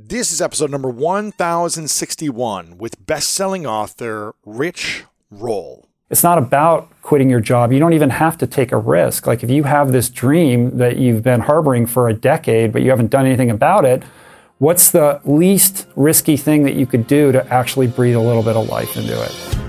This is episode number 1061 with best-selling author Rich Roll. It's not about quitting your job. You don't even have to take a risk. Like if you have this dream that you've been harboring for a decade but you haven't done anything about it, what's the least risky thing that you could do to actually breathe a little bit of life into it?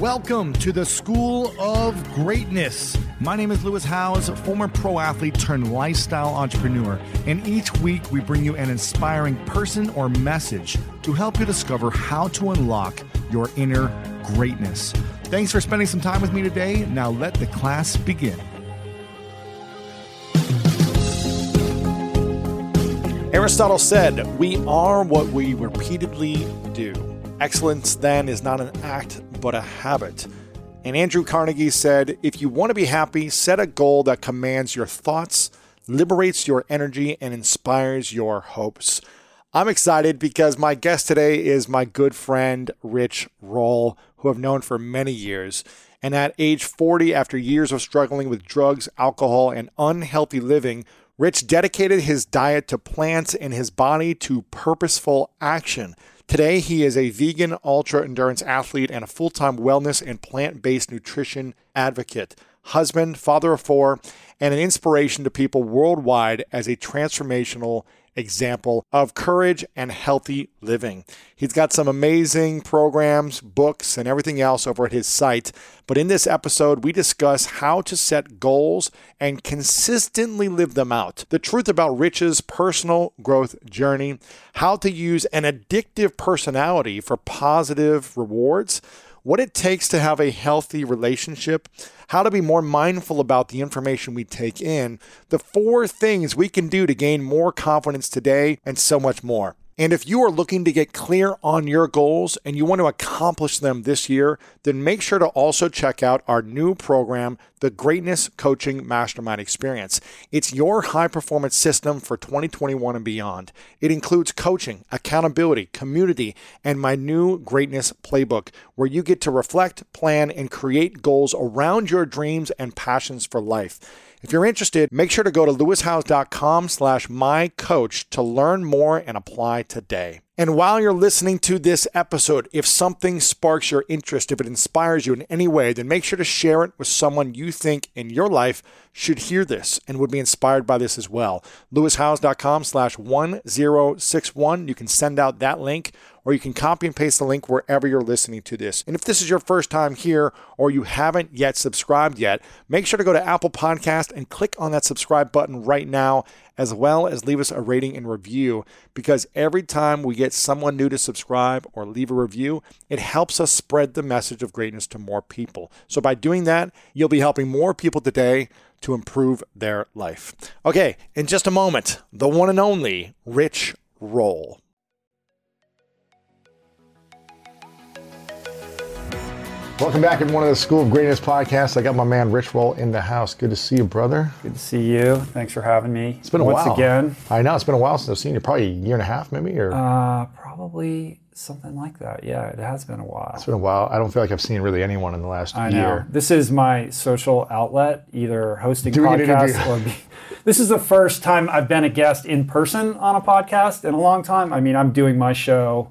Welcome to the School of Greatness. My name is Lewis Howes, former pro athlete turned lifestyle entrepreneur, and each week we bring you an inspiring person or message to help you discover how to unlock your inner greatness. Thanks for spending some time with me today. Now let the class begin. Aristotle said, We are what we repeatedly do. Excellence, then, is not an act, but a habit. And Andrew Carnegie said, If you want to be happy, set a goal that commands your thoughts, liberates your energy, and inspires your hopes. I'm excited because my guest today is my good friend, Rich Roll, who I've known for many years. And at age 40, after years of struggling with drugs, alcohol, and unhealthy living, Rich dedicated his diet to plants and his body to purposeful action. Today, he is a vegan ultra endurance athlete and a full time wellness and plant based nutrition advocate, husband, father of four, and an inspiration to people worldwide as a transformational example of courage and healthy living. He's got some amazing programs, books, and everything else over at his site. But in this episode, we discuss how to set goals and consistently live them out. The truth about Rich's personal growth journey, how to use an addictive personality for positive rewards what it takes to have a healthy relationship, how to be more mindful about the information we take in, the four things we can do to gain more confidence today, and so much more. And if you are looking to get clear on your goals and you want to accomplish them this year, then make sure to also check out our new program, the Greatness Coaching Mastermind Experience. It's your high performance system for 2021 and beyond. It includes coaching, accountability, community, and my new Greatness Playbook, where you get to reflect, plan, and create goals around your dreams and passions for life. If you're interested, make sure to go to lewishowes.com slash mycoach to learn more and apply today. And while you're listening to this episode, if something sparks your interest, if it inspires you in any way, then make sure to share it with someone you think in your life should hear this and would be inspired by this as well. LewisHowes.com slash 1061. You can send out that link or you can copy and paste the link wherever you're listening to this. And if this is your first time here or you haven't yet subscribed yet, make sure to go to Apple Podcast and click on that subscribe button right now as well as leave us a rating and review because every time we get someone new to subscribe or leave a review, it helps us spread the message of greatness to more people. So by doing that, you'll be helping more people today to improve their life. Okay, in just a moment, the one and only Rich Roll. Welcome back, everyone, to the School of Greatness podcast. I got my man Rich Roll in the house. Good to see you, brother. Good to see you. Thanks for having me. It's been a Once while. again. I know it's been a while since I've seen you. Probably a year and a half, maybe, or Uh, probably something like that. Yeah, it has been a while. it's been a while. I don't feel like I've seen really anyone in the last I know. year. This is my social outlet, either hosting an podcasts or be, this is the first time I've been a guest in person on a podcast in a long time. I mean, I'm doing my show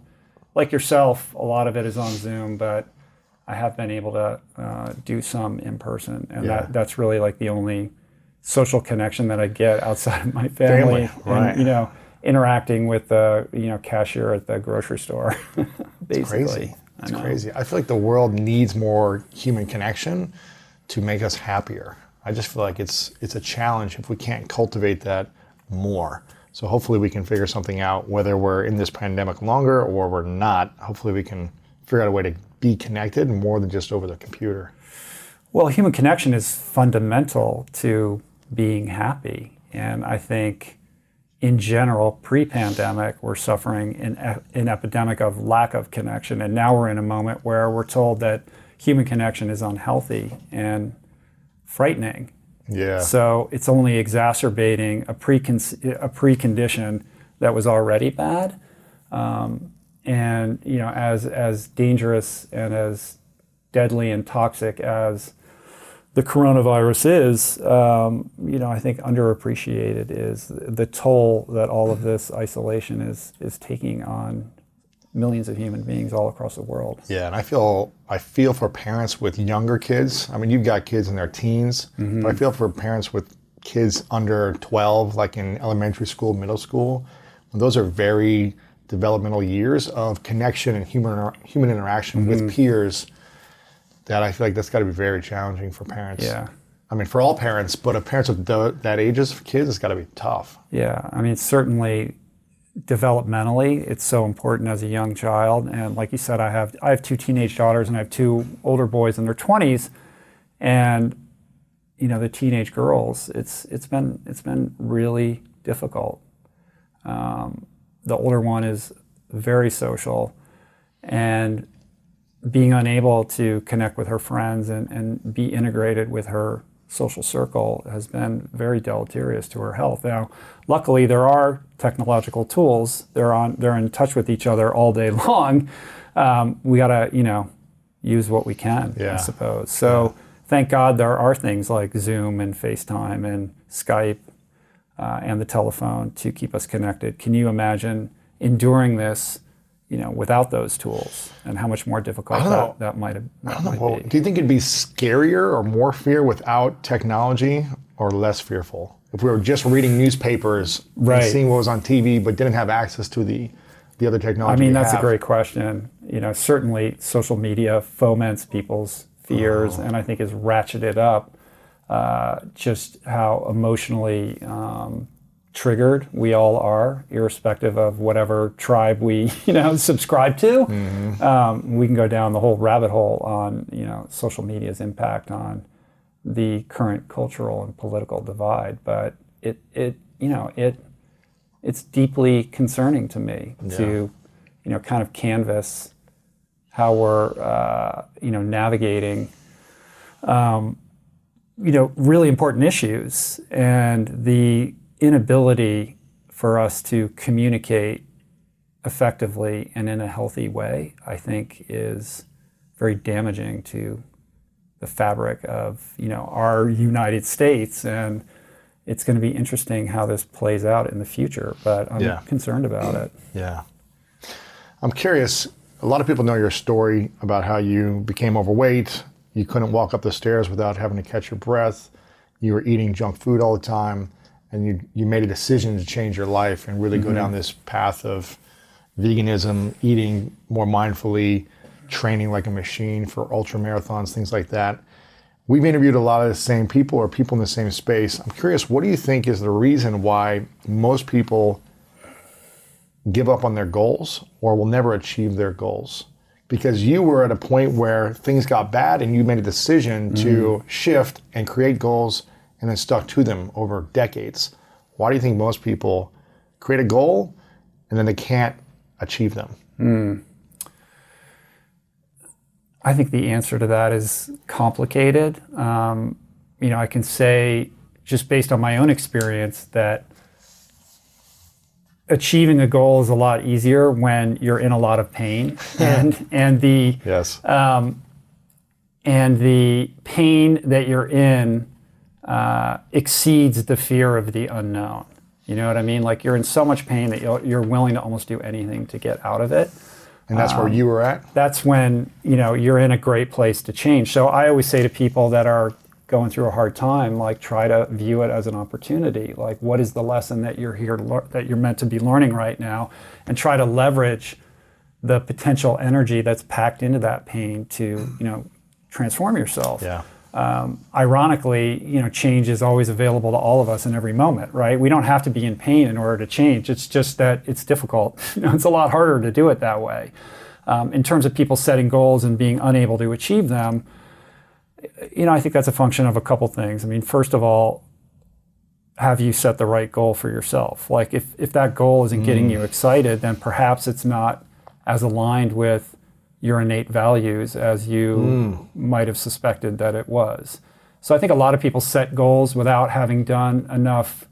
like yourself. A lot of it is on Zoom, but I have been able to uh, do some in person, and Yeah. that, that's really like the only social connection that I get outside of my family. Family, right. And, you know, interacting with the you know cashier at the grocery store. basically. crazy. It's crazy. I feel like the world needs more human connection to make us happier. I just feel like it's it's a challenge if we can't cultivate that more. So hopefully we can figure something out whether we're in this pandemic longer or we're not. Hopefully we can figure out a way to be connected more than just over the computer. Well, human connection is fundamental to being happy. And I think in general, pre-pandemic, we're suffering an, an epidemic of lack of connection, and now we're in a moment where we're told that human connection is unhealthy and frightening. Yeah. So it's only exacerbating a, precon- a precondition that was already bad. Um, and you know, as as dangerous and as deadly and toxic as the coronavirus is, um, you know, I think underappreciated is the toll that all of this isolation is is taking on millions of human beings all across the world. Yeah, and I feel I feel for parents with younger kids. I mean, you've got kids in their teens, mm-hmm. but I feel for parents with kids under 12, like in elementary school, middle school. Those are very developmental years of connection and human human interaction mm-hmm. with peers that I feel like that's got to be very challenging for parents. Yeah. I mean, for all parents, but if parents of the, that ages for kids, it's got to be tough. Yeah. I mean, certainly developmentally, it's so important as a young child. And like you said, I have I have two teenage daughters and I have two older boys in their 20s, and you know the teenage girls. It's it's been it's been really difficult. Um, the older one is very social, and being unable to connect with her friends and, and be integrated with her social circle has been very deleterious to her health. Now, luckily, there are technological tools. They're on. They're in touch with each other all day long. Um, we gotta, you know, use what we can. Yeah. I suppose. So, yeah. thank God there are things like Zoom and FaceTime and Skype uh, and the telephone to keep us connected. Can you imagine enduring this? you know, without those tools, and how much more difficult that, that might have. That might well, do you think it'd be scarier or more fear without technology, or less fearful? If we were just reading newspapers right. and seeing what was on TV, but didn't have access to the the other technology. I mean, that's have. a great question. You know, certainly social media foments people's fears, oh. and I think is ratcheted up uh, just how emotionally. Um, triggered. We all are, irrespective of whatever tribe we, you know, subscribe to. Mm-hmm. Um, we can go down the whole rabbit hole on, you know, social media's impact on the current cultural and political divide. But it, it, you know, it, it's deeply concerning to me yeah. to, you know, kind of canvas how we're, uh, you know, navigating. Um, you know, really important issues, and the inability for us to communicate effectively and in a healthy way, I think, is very damaging to the fabric of you know our United States, and it's going to be interesting how this plays out in the future. But I'm yeah. concerned about it. Yeah, I'm curious. A lot of people know your story about how you became overweight. You couldn't walk up the stairs without having to catch your breath. You were eating junk food all the time and you, you made a decision to change your life and really mm-hmm. go down this path of veganism, eating more mindfully, training like a machine for ultra marathons, things like that. We've interviewed a lot of the same people or people in the same space. I'm curious, what do you think is the reason why most people give up on their goals or will never achieve their goals? Because you were at a point where things got bad and you made a decision mm-hmm. to shift and create goals and then stuck to them over decades. Why do you think most people create a goal and then they can't achieve them? Mm. I think the answer to that is complicated. Um, you know, I can say just based on my own experience that achieving a goal is a lot easier when you're in a lot of pain, and and the yes, um, and the pain that you're in uh, exceeds the fear of the unknown. You know what I mean? Like you're in so much pain that you're willing to almost do anything to get out of it. And that's um, where you were at? That's when, you know, you're in a great place to change. So I always say to people that are going through a hard time, like try to view it as an opportunity. Like what is the lesson that you're here le- that you're meant to be learning right now and try to leverage the potential energy that's packed into that pain to, you know, transform yourself. Yeah um, ironically, you know, change is always available to all of us in every moment, right? We don't have to be in pain in order to change. It's just that it's difficult. You know, it's a lot harder to do it that way. Um, in terms of people setting goals and being unable to achieve them, you know, I think that's a function of a couple things. I mean, first of all, have you set the right goal for yourself? Like if, if that goal isn't getting you mm. excited, then perhaps it's not as aligned with your innate values as you mm. might have suspected that it was. So I think a lot of people set goals without having done enough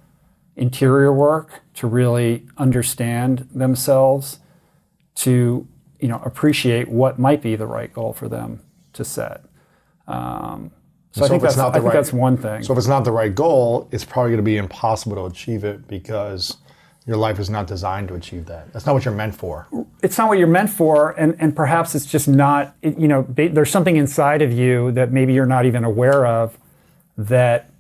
interior work to really understand themselves to you know appreciate what might be the right goal for them to set. Um, so, I think that's not I think right- that's one thing. So if it's not the right goal, it's probably going to be impossible to achieve it because your life is not designed to achieve that. That's not what you're meant for. it's not what you're meant for, and, and perhaps it's just not, you know, there's something inside of you that maybe you're not even aware of that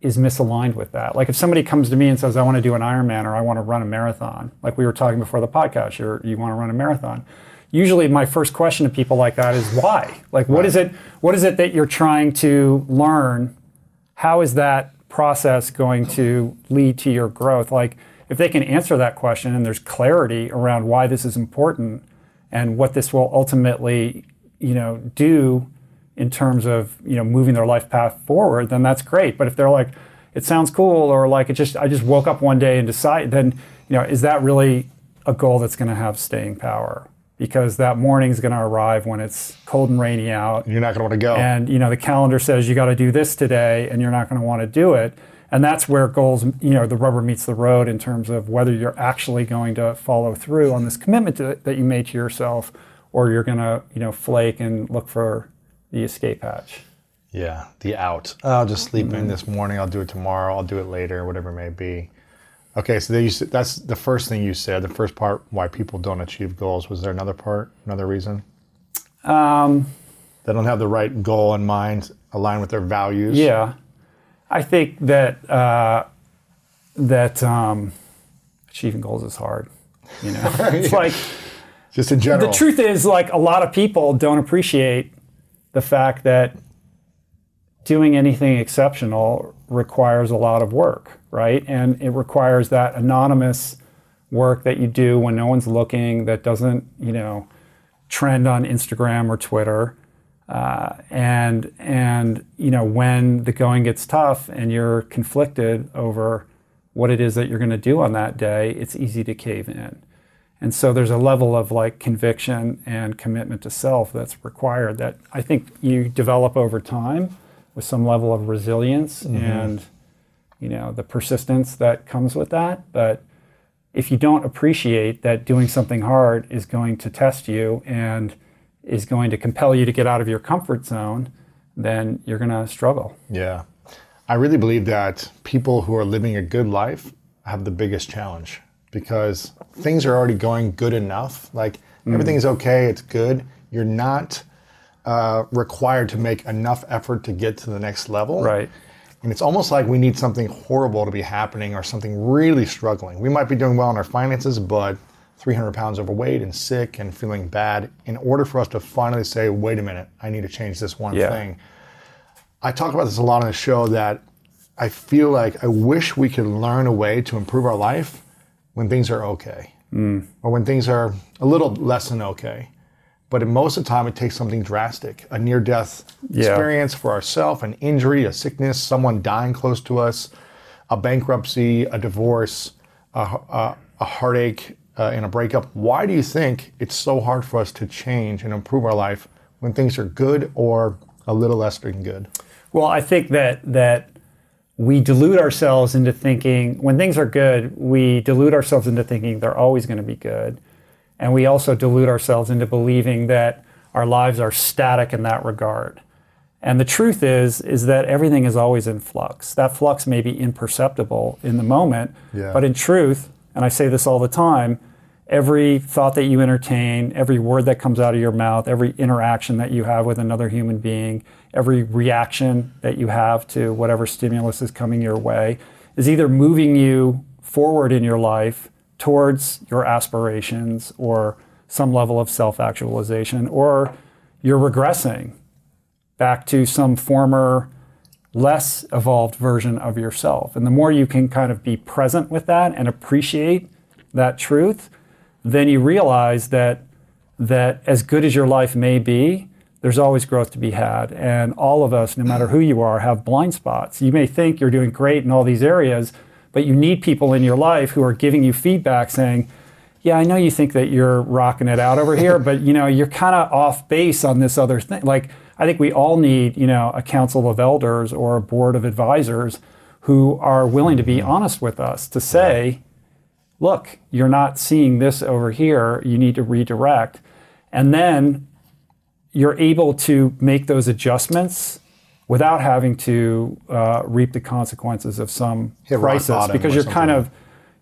is misaligned with that. Like if somebody comes to me and says, I want to do an Ironman or I want to run a marathon, like we were talking before the podcast, you're, you want to run a marathon. Usually my first question to people like that is why? Like what is it, what is it that you're trying to learn? How is that process going to lead to your growth? Like if they can answer that question and there's clarity around why this is important and what this will ultimately, you know, do in terms of you know moving their life path forward, then that's great. But if they're like, it sounds cool, or like it just I just woke up one day and decided, then you know, is that really a goal that's going to have staying power? Because that morning is going to arrive when it's cold and rainy out, You're not going to want to go. and you know the calendar says you got to do this today, and you're not going to want to do it. And that's where goals, you know, the rubber meets the road in terms of whether you're actually going to follow through on this commitment to, that you made to yourself, or you're going to, you know, flake and look for the escape hatch. yeah, the out. I'll just sleep in mm-hmm. this morning. I'll do it tomorrow. I'll do it later, whatever it may be. Okay, so said- that's the first thing you said. The first part why people don't achieve goals. Was there another part? Another reason? Um, They don't have the right goal in mind, aligned with their values. yeah, I think that uh, that um, achieving goals is hard. You know, it's like Just in general. the truth is like a lot of people don't appreciate the fact that doing anything exceptional requires a lot of work right? And it requires that anonymous work that you do when no one's looking that doesn't you know trend on instagram or twitter. Uh, and and you know when the going gets tough and you're conflicted over what it is that you're going to do on that day it's easy to cave in. And so there's a level of like conviction and commitment to self that's required that I think you develop over time with some level of resilience mm-hmm. and you know the persistence that comes with that. But if you don't appreciate that doing something hard is going to test you and is going to compel you to get out of your comfort zone, then you're going to struggle. Yeah. I really believe that people who are living a good life have the biggest challenge because things are already going good enough. Like mm. everything's okay, it's good. You're not uh, required to make enough effort to get to the next level. Right. And it's almost like we need something horrible to be happening or something really struggling. We might be doing well in our finances, but 300 pounds overweight and sick and feeling bad in order for us to finally say, wait a minute, I need to change this one Yeah. thing. I talk about this a lot on the show that I feel like I wish we could learn a way to improve our life when things are okay or when things are a little less than okay. But most of the time, it takes something drastic a near death Yeah. experience for ourselves, an injury, a sickness, someone dying close to us, a bankruptcy, a divorce, a, a, a heartache, uh, and a breakup. Why do you think it's so hard for us to change and improve our life when things are good or a little less than good? Well, I think that that we delude ourselves into thinking when things are good, we delude ourselves into thinking they're always going to be good. And we also delude ourselves into believing that our lives are static in that regard. And the truth is is that everything is always in flux. That flux may be imperceptible in the moment, Yeah. but in truth, and I say this all the time, every thought that you entertain, every word that comes out of your mouth, every interaction that you have with another human being, every reaction that you have to whatever stimulus is coming your way is either moving you forward in your life towards your aspirations or some level of self actualization, or you're regressing back to some former less evolved version of yourself. And the more you can kind of be present with that and appreciate that truth, then you realize that that as good as your life may be, there's always growth to be had. And all of us, no matter who you are, have blind spots. You may think you're doing great in all these areas, but you need people in your life who are giving you feedback saying, yeah, I know you think that you're rocking it out over here, but you know, you're kind of off base on this other thing. Like, I think we all need, you know, a council of elders or a board of advisors who are willing to be mm-hmm. honest with us to say, look, you're not seeing this over here. You need to redirect. And then you're able to make those adjustments without having to uh, reap the consequences of some Hit crisis because you're kind of,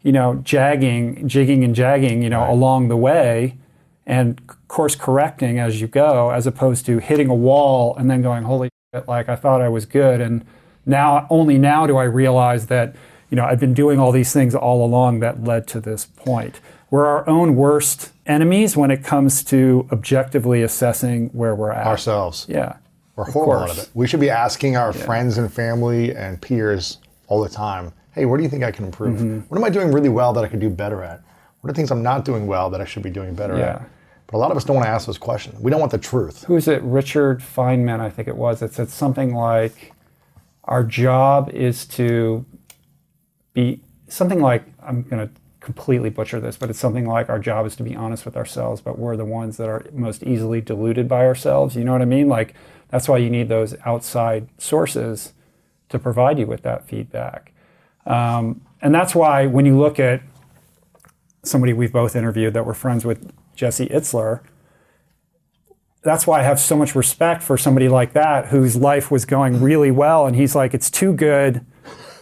you know, jagging, jigging and jagging, you know, along the way and course correcting as you go, as opposed to hitting a wall and then going, holy shit, like I thought I was good. And now, only now do I realize that, you know, I've been doing all these things all along that led to this point. We're our own worst enemies when it comes to objectively assessing where we're at. Ourselves. Yeah. We're horrible course. at it. We should be asking our friends and family and peers all the time, hey, where do you think I can improve? Mm-hmm. What am I doing really well that I could do better at? What are things I'm not doing well that I should be doing better Yeah. at? But a lot of us don't want to ask those questions. We don't want the truth. who is it? Richard Feynman, I think it was. It said something like, "Our job is to be something like I'm going to completely butcher this, but it's something like our job is to be honest with ourselves, but we're the ones that are most easily deluded by ourselves. You know what I mean? Like that's why you need those outside sources to provide you with that feedback, um, and that's why when you look at somebody we've both interviewed that we're friends with, Jesse Itzler that's why I have so much respect for somebody like that whose life was going really well. And he's like, it's too good.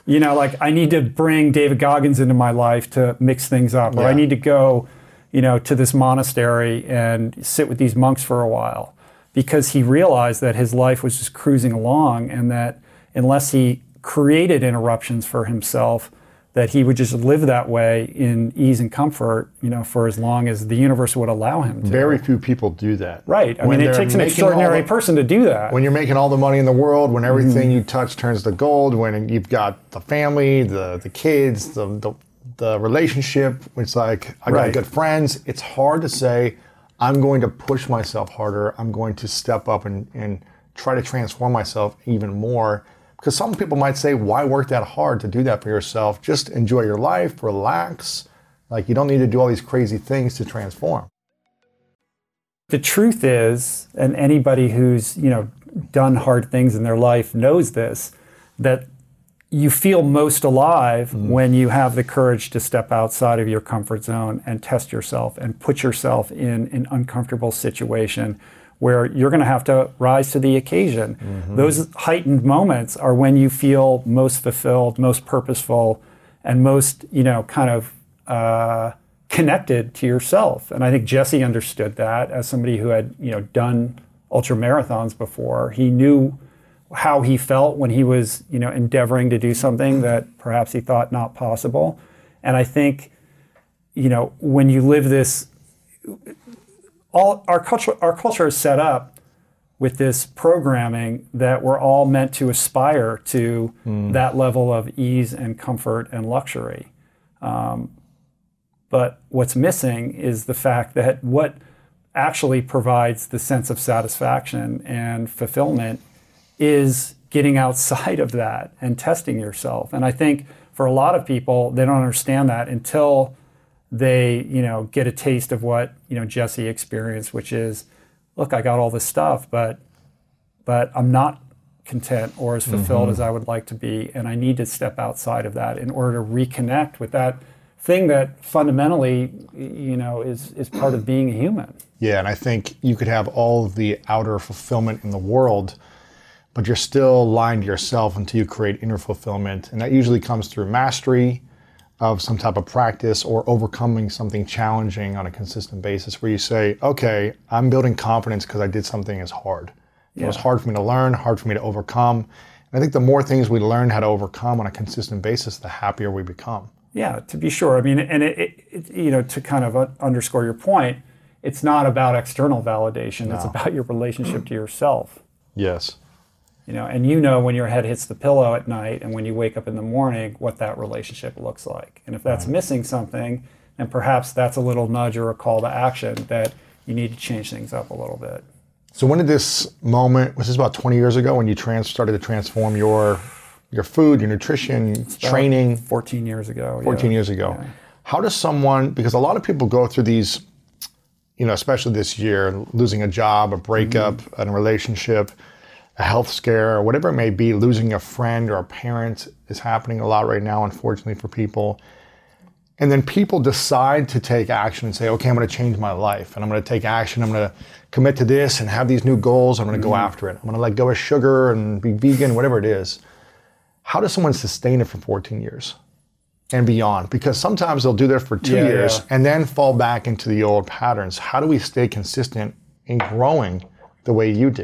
You know, like I need to bring David Goggins into my life to mix things up, or I need to go, you know, to this monastery and sit with these monks for a while because he realized that his life was just cruising along and that unless he created interruptions for himself, that he would just live that way in ease and comfort, you know, for as long as the universe would allow him to. Very few people do that. Right. I When mean, it takes an extraordinary the- person to do that. When you're making all the money in the world, when everything Mm-hmm. you touch turns to gold, when you've got the family, the the kids, the the, the relationship, it's like I got Right. good friends. It's hard to say, I'm going to push myself harder. I'm going to step up and, and try to transform myself even more. Because some people might say, why work that hard to do that for yourself? Just enjoy your life, relax. Like you don't need to do all these crazy things to transform. the truth is, and anybody who's, you know, done hard things in their life knows this, that you feel most alive when you have the courage to step outside of your comfort zone and test yourself and put yourself in an uncomfortable situation where you're going to have to rise to the occasion. Those heightened moments are when you feel most fulfilled, most purposeful, and most, you know, kind of uh, connected to yourself. And I think Jesse understood that as somebody who had, you know, done ultra marathons before. He knew how he felt when he was, you know, endeavoring to do something that perhaps he thought not possible. And I think, you know, when you live this, all our culture, our culture is set up with this programming that we're all meant to aspire to that level of ease and comfort and luxury. Um, but what's missing is the fact that what actually provides the sense of satisfaction and fulfillment is getting outside of that and testing yourself. And I think for a lot of people, they don't understand that until they, you know, get a taste of what, you know, Jesse experienced, which is, look, I got all this stuff, but but I'm not content or as fulfilled mm-hmm. as I would like to be. And I need to step outside of that in order to reconnect with that thing that fundamentally, you know, is, is part of being a human. Yeah, and I think you could have all of the outer fulfillment in the world, but you're still lying to yourself until you create inner fulfillment. And that usually comes through mastery of some type of practice or overcoming something challenging on a consistent basis where you say, okay, I'm building confidence because I did something as hard. It was hard for me to learn, hard for me to overcome. And I think the more things we learn how to overcome on a consistent basis, the happier we become. Yeah, to be sure. I mean, and it, it, it you know, to kind of underscore your point, it's not about external validation. It's about your relationship to yourself. Yes. You know, and you know when your head hits the pillow at night and when you wake up in the morning what that relationship looks like. And if that's missing something, then perhaps that's a little nudge or a call to action that you need to change things up a little bit. So when did this moment? Was this about 20 years ago when you trans started to transform your your food, your nutrition, training. 14 years ago. 14 yeah. years ago. How does someone, because a lot of people go through these, you know, especially this year, losing a job, a breakup, Mm-hmm. a relationship, a health scare, or whatever it may be, losing a friend or a parent is happening a lot right now, unfortunately, for people. And then people decide to take action and say, okay, I'm going to change my life and I'm going to take action. I'm going to commit to this and have these new goals. I'm going to go mm-hmm. after it. I'm going to let go of sugar and be vegan, whatever it is. How does someone sustain it for 14 years and beyond? Because sometimes they'll do that for two Yeah, years yeah. and then fall back into the old patterns. How do we stay consistent in growing the way you did?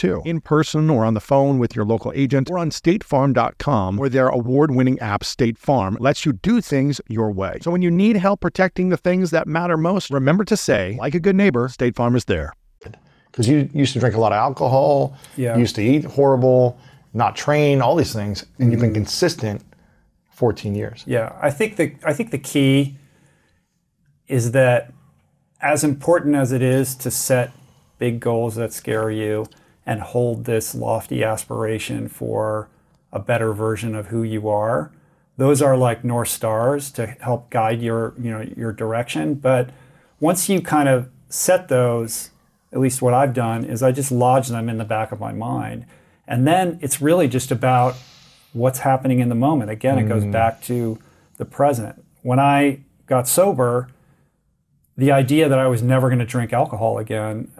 too, in person or on the phone with your local agent or on statefarm.com, where their award-winning app State Farm lets you do things your way. So when you need help protecting the things that matter most, remember to say, like a good neighbor, State Farm is there. Because you used to drink a lot of alcohol, Yeah. you used to eat horrible, not train, all these things, and you've Mm-hmm. been consistent 14 years. Yeah, I think the I think the key is that as important as it is to set big goals that scare you and hold this lofty aspiration for a better version of who you are, those are like north stars to help guide your you know your direction. But once you kind of set those, at least what I've done is I just lodge them in the back of my mind, and then it's really just about what's happening in the moment. Again, it goes mm. back to the present. When I got sober, the idea that I was never going to drink alcohol again.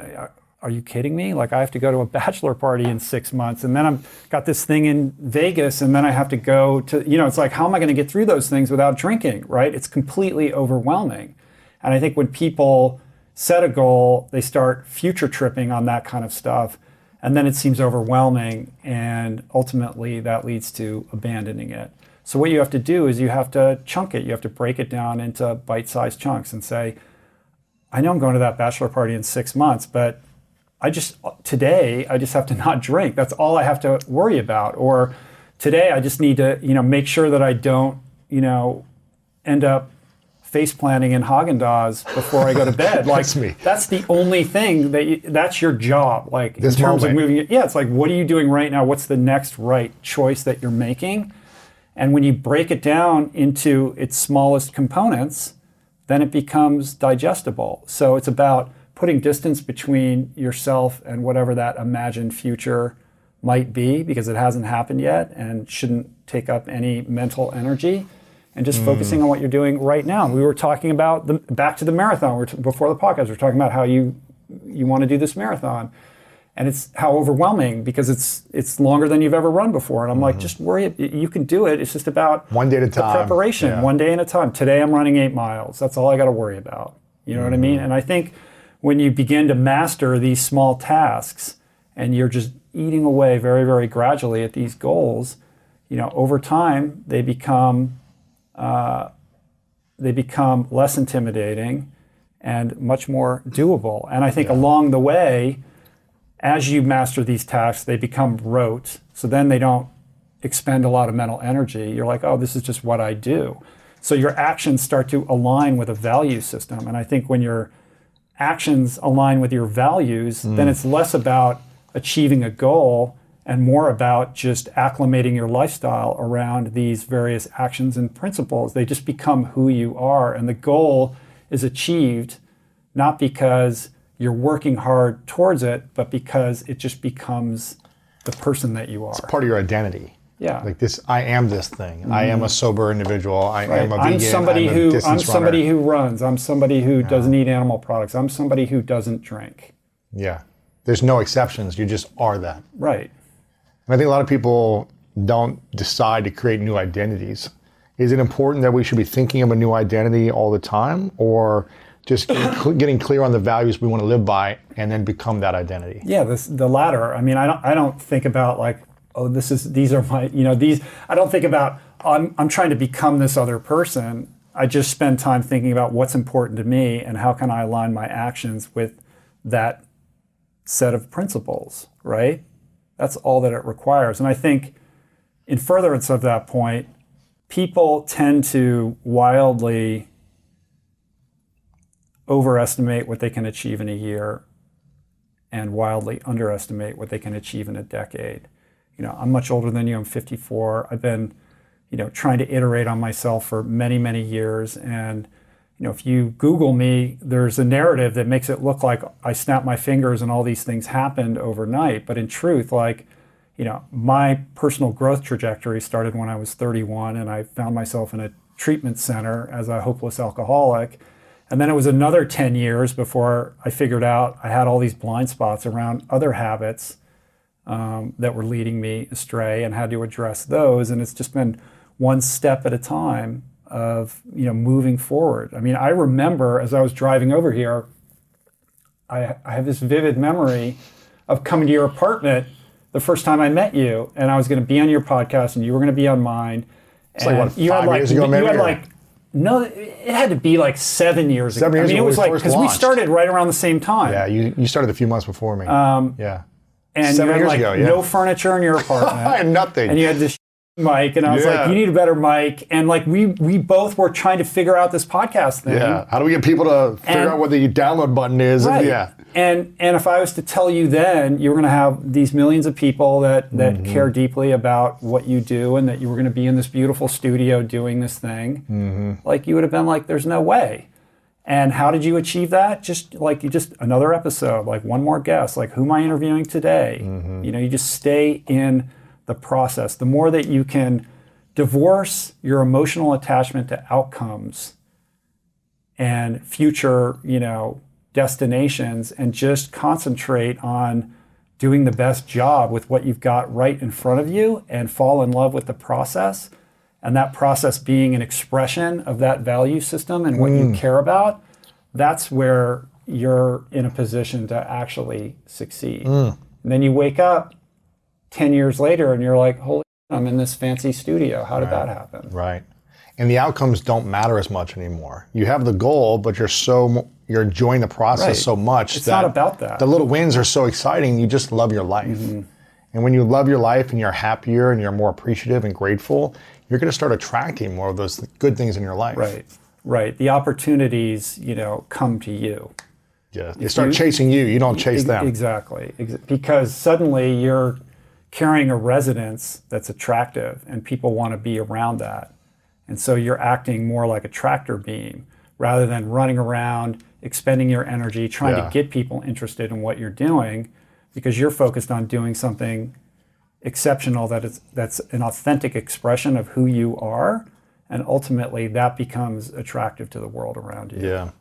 Are you kidding me? Like I have to go to a bachelor party in six months, and then I'm got this thing in Vegas, and then I have to go to you know. It's like how am I going to get through those things without drinking? Right? It's completely overwhelming. And I think when people set a goal, they start future tripping on that kind of stuff, and then it seems overwhelming, and ultimately that leads to abandoning it. So what you have to do is you have to chunk it. You have to break it down into bite-sized chunks and say, I know I'm going to that bachelor party in six months, but I just today I just have to not drink. That's all I have to worry about. Or today I just need to you know make sure that I don't you know end up face planting in Haagen Dazs before I go to bed. Like That's me. That's the only thing that you, that's your job. Like This in terms moment. of moving. Yeah, it's like what are you doing right now? What's the next right choice that you're making? And when you break it down into its smallest components, then it becomes digestible. So it's about putting distance between yourself and whatever that imagined future might be because it hasn't happened yet and shouldn't take up any mental energy and just focusing on what you're doing right now. We were talking about the back to the marathon we were t- before the podcast. We are talking about how you you want to do this marathon and it's how overwhelming because it's it's longer than you've ever run before and i'm like just worry you can do it it's just about Mm-hmm. One day at a time. preparation Yeah. one day at a time today i'm running eight miles that's all i got to worry about you know what i mean Mm-hmm. and i think when you begin to master these small tasks and you're just eating away very very gradually at these goals you know over time they become uh, they become less intimidating and much more doable and i think along the way as you master these tasks, they become rote. So then they don't expend a lot of mental energy. You're like, oh, this is just what I do. So your actions start to align with a value system. And I think when your actions align with your values, then hmm. it's less about achieving a goal and more about just acclimating your lifestyle around these various actions and principles. They just become who you are. And the goal is achieved not because you're working hard towards it, but because it just becomes the person that you are. It's part of your identity. Yeah. Like this, I am this thing. I am a mm-hmm. sober individual. I am a I'm somebody I'm who I'm somebody runner. who runs. I'm somebody who doesn't eat animal products. I'm somebody who doesn't drink. Yeah. There's no exceptions. You just are that. Right. And I think a lot of people don't decide to create new identities. Is it important that we should be thinking of a new identity all the time, or just getting, getting clear on the values we want to live by and then become that identity? Yeah, this the latter. I mean, I don't I don't think about like, oh, this is these are my you know these. I don't think about I'm I'm trying to become this other person. I just spend time thinking about what's important to me and how can I align my actions with that set of principles. Right. That's all that it requires. And I think, in furtherance of that point, people tend to wildly overestimate what they can achieve in a year and wildly underestimate what they can achieve in a decade. You know, I'm much older than you. I'm 54. I've been, you know, trying to iterate on myself for many, many years. And, you know, if you Google me, there's a narrative that makes it look like I snapped my fingers and all these things happened overnight. But in truth, like, you know, my personal growth trajectory started when I was 31 and I found myself in a treatment center as a hopeless alcoholic. And then it was another 10 years before I figured out I had all these blind spots around other habits um, that were leading me astray and had to address those. And it's just been one step at a time of, you know, moving forward. I mean, I remember as I was driving over here, I, I have this vivid memory of coming to your apartment the first time I met you, and I was going to be on your podcast, and you were going to be on mine. It's like, what, you had five like years ago, you had or- like no, it had to be like seven years Seven ago. years I mean, it was like because we started right around the same time. Yeah, you, you started a few months before me. Um, yeah. And seven you had like ago, yeah. no furniture in your apartment. I had nothing. and you had this mic, and I was Yeah. like, "You need a better mic." And like we we both were trying to figure out this podcast thing. yeah. How do we get people to figure And- out what the download button is? Right. Yeah. And and if I was to tell you then you were going to have these millions of people that that Mm-hmm. care deeply about what you do and that you were going to be in this beautiful studio doing this thing, Mm-hmm. like you would have been like, "There's no way." And how did you achieve that? Just like you just another episode, like one more guest, like who am I interviewing today? Mm-hmm. You know, you just stay in the process. The more that you can divorce your emotional attachment to outcomes and future, you know, destinations and just concentrate on doing the best job with what you've got right in front of you and fall in love with the process and that process being an expression of that value system and what you care about that's where you're in a position to actually succeed and then you wake up 10 years later and you're like holy i'm in this fancy studio how did that happen Right. And the outcomes don't matter as much anymore. You have the goal, but you're so you're enjoying the process Right. so much It's that not about that. Mm-hmm. The little wins are so exciting. You just love your life. And when you love your life and you're happier and you're more appreciative and grateful, you're going to start attracting more of those good things in your life. Right, right. The opportunities, you know, come to you. Yeah. They start chasing you. You don't chase Ex- them. Exactly. Ex- because suddenly you're carrying a resonance that's attractive and people want to be around that. And so you're acting more like a tractor beam rather than running around, expending your energy, trying Yeah. to get people interested in what you're doing because you're focused on doing something exceptional that it's that's an authentic expression of who you are and ultimately that becomes attractive to the world around you. Yeah.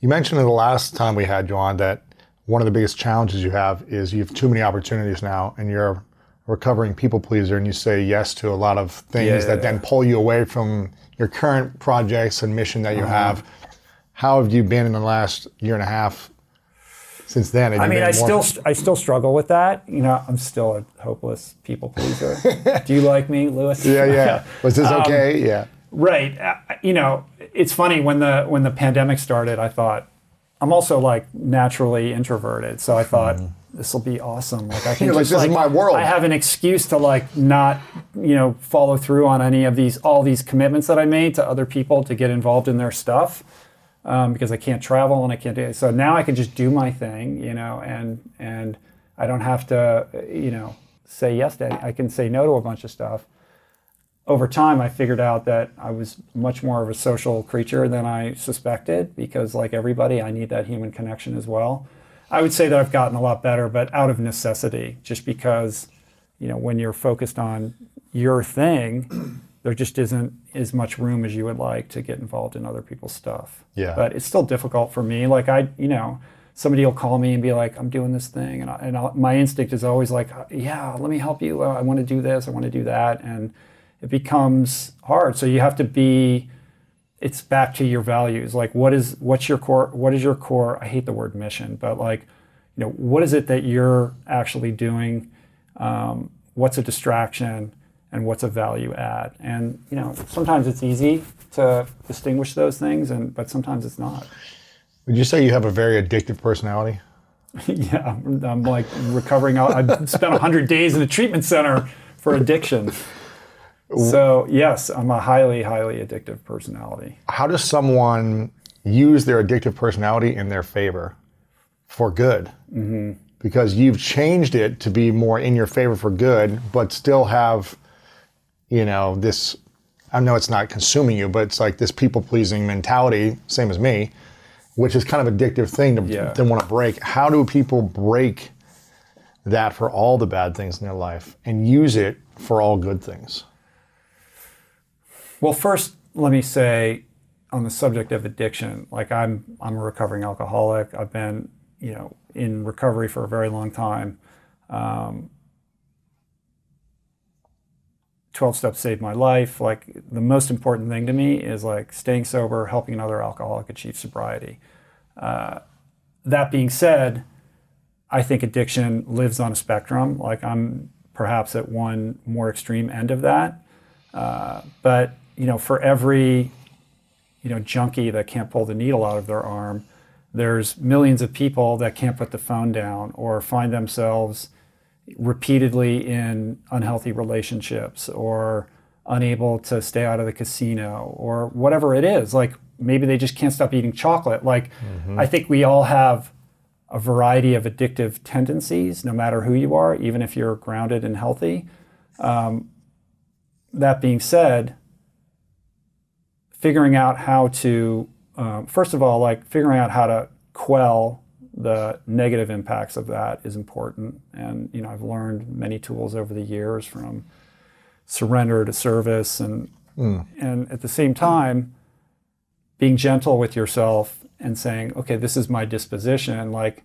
You mentioned in the last time we had you on that one of the biggest challenges you have is you have too many opportunities now, and you're a recovering people pleaser, and you say yes to a lot of things Yeah, that then pull you away from your current projects and mission that you Uh-huh. have. How have you been in the last year and a half since then? I mean, I still I still struggle with that. You know, I'm still a hopeless people pleaser. Do you like me, Lewis? Yeah, yeah. Was this Um, okay? yeah. Right. Uh, You know, it's funny when the when the pandemic started, I thought I'm also like naturally introverted, so I thought this will be awesome. Like I can You're like, just "This is my world." I have an excuse to like not you know follow through on any of these all these commitments that I made to other people to get involved in their stuff um, because I can't travel and I can't do it. So now I can just do my thing, you know, and and I don't have to you know say yes to. Any, I can say no to a bunch of stuff over time I figured out that I was much more of a social creature than I suspected because like everybody I need that human connection as well. I would say that I've gotten a lot better but out of necessity just because you know when you're focused on your thing there just isn't as much room as you would like to get involved in other people's stuff. Yeah. But it's still difficult for me like I you know somebody will call me and be like I'm doing this thing and, I, and I'll, my instinct is always like yeah let me help you Uh, I want to do this I want to do that and it becomes hard. So you have to be it's back to your values. Like what is what's your core what is your core I hate the word mission, but like you know, what is it that you're actually doing? Um, what's a distraction and what's a value add? And you know, sometimes it's easy to distinguish those things and but sometimes it's not. Would you say you have a very addictive personality? yeah, I'm, I'm like recovering. I've spent 100 days in a treatment center for addiction. So, yes, I'm a highly, highly addictive personality. How does someone use their addictive personality in their favor for good? Mm-hmm. Because you've changed it to be more in your favor for good, but still have, you know, this. I know it's not consuming you, but it's like this people pleasing mentality, same as me, which is kind of addictive thing to, Yeah. to want to break. How do people break that for all the bad things in their life and use it for all good things? Well, first, let me say on the subject of addiction, like I'm, I'm a recovering alcoholic. I've been, you know, in recovery for a very long time. Um, 12 steps saved my life. Like the most important thing to me is like staying sober, helping another alcoholic achieve sobriety. Uh, that being said, I think addiction lives on a spectrum. Like I'm perhaps at one more extreme end of that. Uh, but you know, for every you know junkie that can't pull the needle out of their arm, there's millions of people that can't put the phone down or find themselves repeatedly in unhealthy relationships or unable to stay out of the casino or whatever it is. Like maybe they just can't stop eating chocolate. Like I think we all have a variety of addictive tendencies, no matter who you are, even if you're grounded and healthy. Um, that being said, figuring out how to, um, first of all, like figuring out how to quell the negative impacts of that is important. And, you know, I've learned many tools over the years from surrender to service and, hmm. and at the same time, being gentle with yourself and saying, okay, this is my disposition. Like,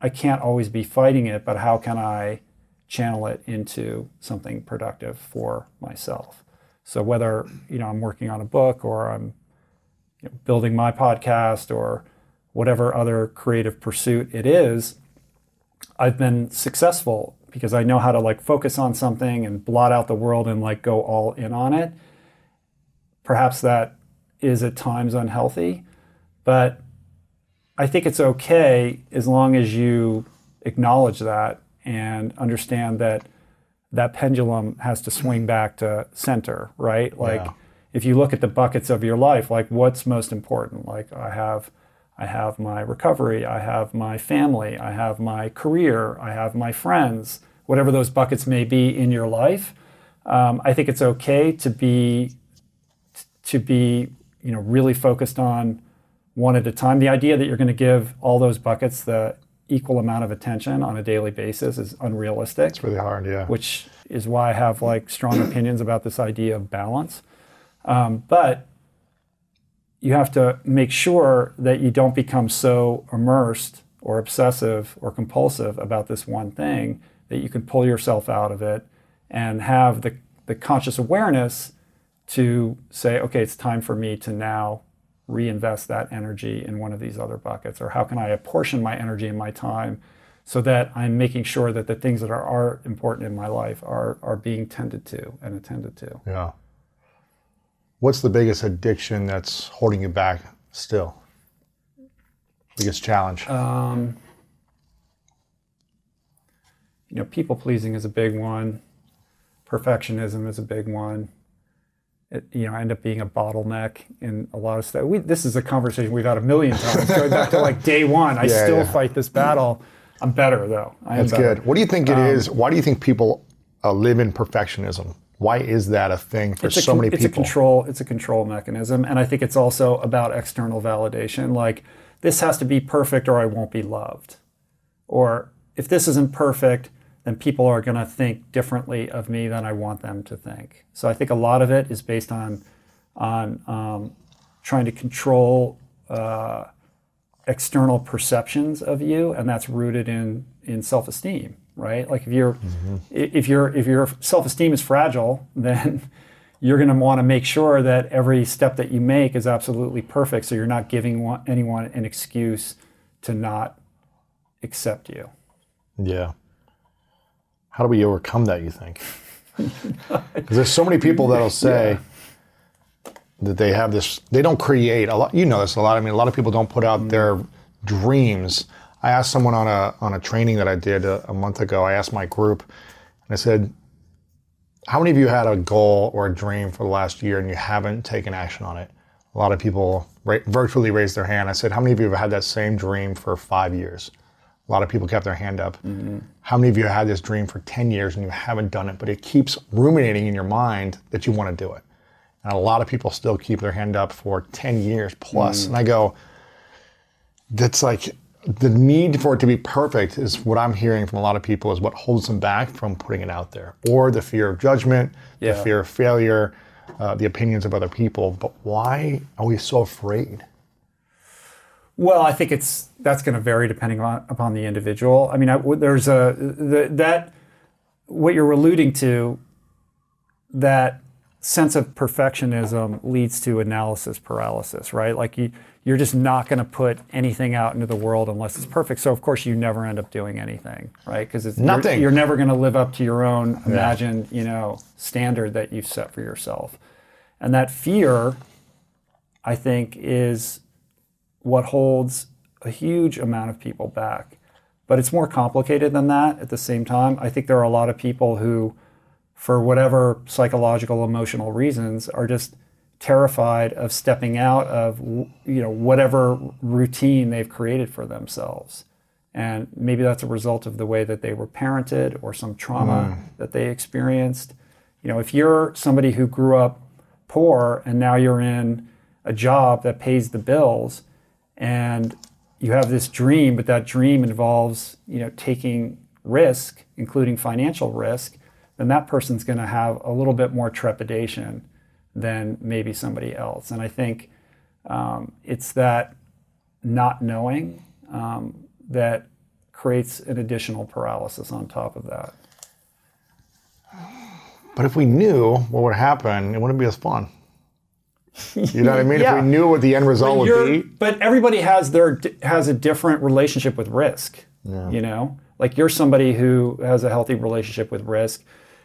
I can't always be fighting it, but how can I channel it into something productive for myself? So whether you know I'm working on a book or I'm you know, building my podcast or whatever other creative pursuit it is, I've been successful because I know how to like focus on something and blot out the world and like go all in on it. Perhaps that is at times unhealthy, but I think it's okay as long as you acknowledge that and understand that that pendulum has to swing back to center, right? Like Yeah. if you look at the buckets of your life, like what's most important? Like I have I have my recovery, I have my family, I have my career, I have my friends, whatever those buckets may be in your life. Um, I think it's okay to be to be you know really focused on one at a time. The idea that you're going to give all those buckets the equal amount of attention on a daily basis is unrealistic It's really hard, yeah. which is why I have like strong opinions about this idea of balance. Um, but you have to make sure that you don't become so immersed or obsessive or compulsive about this one thing that you can pull yourself out of it and have the, the conscious awareness to say, okay, it's time for me to now reinvest that energy in one of these other buckets? Or how can I apportion my energy and my time so that I'm making sure that the things that are, are important in my life are, are being tended to and attended to? Yeah. What's the biggest addiction that's holding you back still? Biggest challenge? Um, you know, people pleasing is a big one. Perfectionism is a big one. It, you know, I end up being a bottleneck in a lot of stuff. We, this is a conversation we've had a million times. Going back to like day one, I Yeah, still yeah. fight this battle. I'm better though. I That's better. good. What do you think it is? Why do you think people uh, live in perfectionism? Why is that a thing for a so con- many it's a people? control it's a control mechanism and i think it's also about external validation. Like this has to be perfect or i won't be loved. Or if this isn't perfect then people are going to think differently of me than i want them to think. So i think a lot of it is based on on um, trying to control uh, external perceptions of you and that's rooted in in self-esteem right like if you're mm-hmm. i- if your if your self-esteem is fragile then you're going to want to make sure that every step that you make is absolutely perfect so you're not giving one, anyone an excuse to not accept you Yeah. How do we overcome that, you think? Because there's so many people that'll say that they have this, they don't create a lot. You know this a lot. I mean, a lot of people don't put out mm-hmm. their dreams. I asked someone on a, on a training that I did a, a month ago, I asked my group, and I said, how many of you had a goal or a dream for the last year and you haven't taken action on it? A lot of people ra- virtually raised their hand. I said, how many of you have had that same dream for five years? A lot of people kept their hand up. Mm-hmm. How many of you have had this dream for 10 years and you haven't done it, but it keeps ruminating in your mind that you want to do it? And a lot of people still keep their hand up for 10 years plus. Mm. And I go, that's like the need for it to be perfect is what I'm hearing from a lot of people is what holds them back from putting it out there, or the fear of judgment, the fear of failure, uh, the opinions of other people. But why are we so afraid? Well, I think it's that's going to vary depending on upon the individual. I mean, I, there's a the, that what you're alluding to that sense of perfectionism leads to analysis paralysis, right? Like you you're just not going to put anything out into the world unless it's perfect. So of course you never end up doing anything, right? Because it's you're- Nothing. You're, never going to live up to your own imagined, you know, standard that you've set for yourself, and that fear, I think, is what holds a huge amount of people back. But it's more complicated than that at the same time. I think there are a lot of people who, for whatever psychological, emotional reasons, are just terrified of stepping out of you know whatever routine they've created for themselves. And maybe that's a result of the way that they were parented or some trauma mm. that they experienced. You know, if you're somebody who grew up poor and now you're in a job that pays the bills and you have this dream, but that dream involves, you know, taking risk, including financial risk, then that person's going to have a little bit more trepidation than maybe somebody else. And I think um, it's that not knowing um, that creates an additional paralysis on top of that. But if we knew what would happen, it wouldn't be as fun. You know what I mean? Yeah. If we knew what the end result would be, But everybody has their has a different relationship with risk. You know, like you're somebody who has a healthy relationship with risk.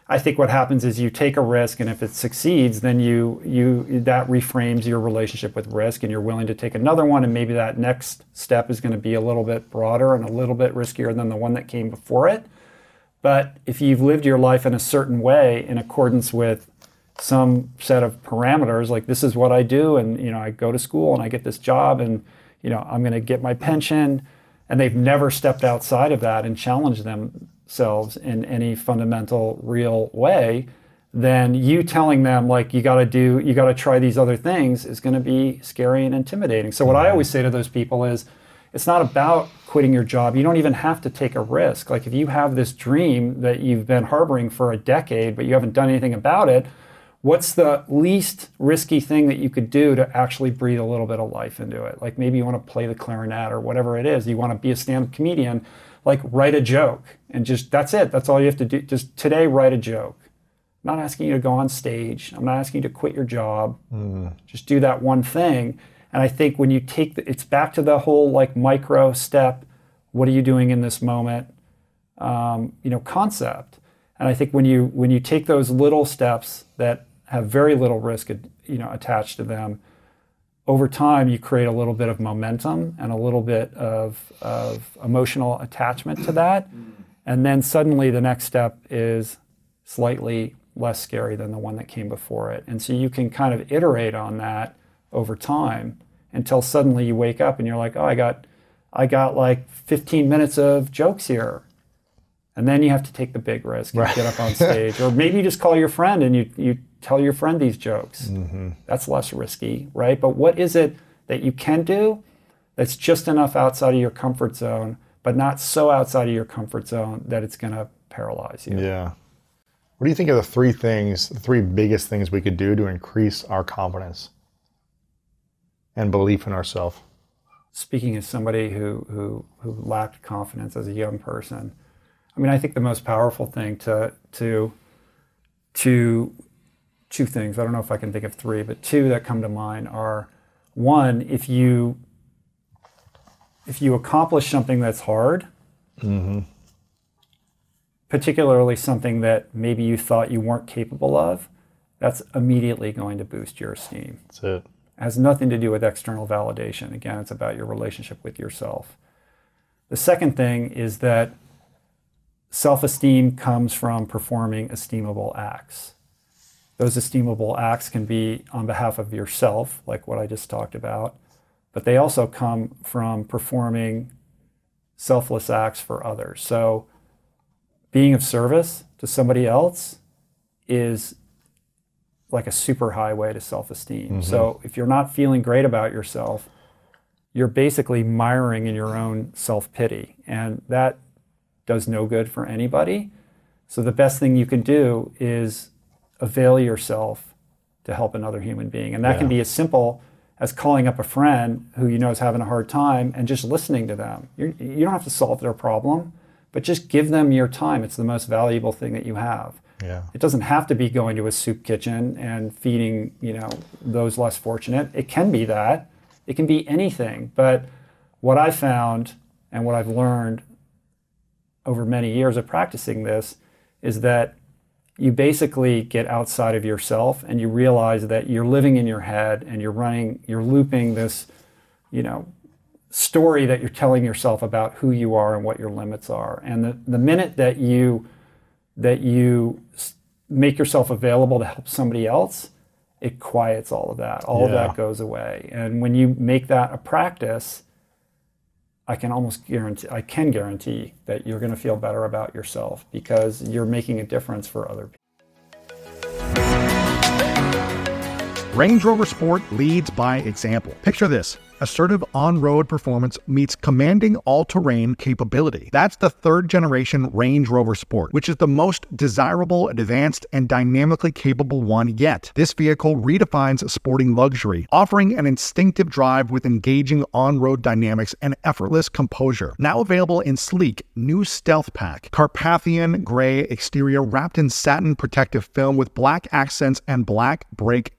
I think what happens is you take a risk, and if it succeeds, then you you that reframes your relationship with risk, and you're willing to take another one, and maybe that next step is going to be a little bit broader and a little bit riskier than the one that came before it. But if you've lived your life in a certain way in accordance with some set of parameters, like this is what I do, and you know, I go to school and I get this job, and you know, I'm going to get my pension, and they've never stepped outside of that and challenged themselves in any fundamental, real way, then you telling them like you got to do, you got to try these other things is going to be scary and intimidating. So what I always say to those people is, it's not about quitting your job. You don't even have to take a risk. Like if you have this dream that you've been harboring for a decade, but you haven't done anything about it, what's the least risky thing that you could do to actually breathe a little bit of life into it? Like maybe you want to play the clarinet or whatever it is. You want to be a stand-up comedian, like write a joke and just that's it. That's all you have to do. Just today write a joke. I'm not asking you to go on stage. I'm not asking you to quit your job. Mm. Just do that one thing. And I think when you take the, it's back to the whole like micro step. What are you doing in this moment? Um, you know, concept. And I think when you when you take those little steps that have very little risk, you know, attached to them, over time you create a little bit of momentum and a little bit of, of emotional attachment to that. Mm. And then suddenly the next step is slightly less scary than the one that came before it. And so you can kind of iterate on that over time until suddenly you wake up and you're like, oh, I got I got like 15 minutes of jokes here and then you have to take the big risk and right. get up on stage or maybe you just call your friend and you, you tell your friend these jokes. Mm-hmm. that's less risky right? But what is it that you can do that's just enough outside of your comfort zone but not so outside of your comfort zone that it's going to paralyze you? Yeah. What do you think are the three things the three biggest things we could do to increase our confidence and belief in ourselves speaking as somebody who, who, who lacked confidence as a young person I mean, I think the most powerful thing to to to two things. I don't know if I can think of three, but two that come to mind are one, if you if you accomplish something that's hard, mm-hmm. particularly something that maybe you thought you weren't capable of, that's immediately going to boost your esteem. That's it. it has nothing to do with external validation. Again, it's about your relationship with yourself. The second thing is that Self esteem comes from performing esteemable acts. Those esteemable acts can be on behalf of yourself, like what I just talked about, but they also come from performing selfless acts for others. So, being of service to somebody else is like a super highway to self esteem. Mm-hmm. So, if you're not feeling great about yourself, you're basically miring in your own self pity. And that does no good for anybody. So the best thing you can do is avail yourself to help another human being. And that yeah. can be as simple as calling up a friend who you know is having a hard time and just listening to them. You're, you do not have to solve their problem, but just give them your time. It's the most valuable thing that you have. Yeah. It doesn't have to be going to a soup kitchen and feeding, you know, those less fortunate. It can be that. It can be anything. But what I found and what I've learned over many years of practicing this is that you basically get outside of yourself and you realize that you're living in your head and you're running, you're looping this, you know, story that you're telling yourself about who you are and what your limits are. And the, the minute that you that you make yourself available to help somebody else, it quiets all of that. All yeah. of that goes away. And when you make that a practice, I can almost guarantee, I can guarantee that you're going to feel better about yourself because you're making a difference for other Range Rover Sport leads by example. Picture this assertive on road performance meets commanding all terrain capability. That's the third generation Range Rover Sport, which is the most desirable, advanced, and dynamically capable one yet. This vehicle redefines sporting luxury, offering an instinctive drive with engaging on road dynamics and effortless composure. Now available in sleek, new Stealth Pack, Carpathian gray exterior wrapped in satin protective film with black accents and black brake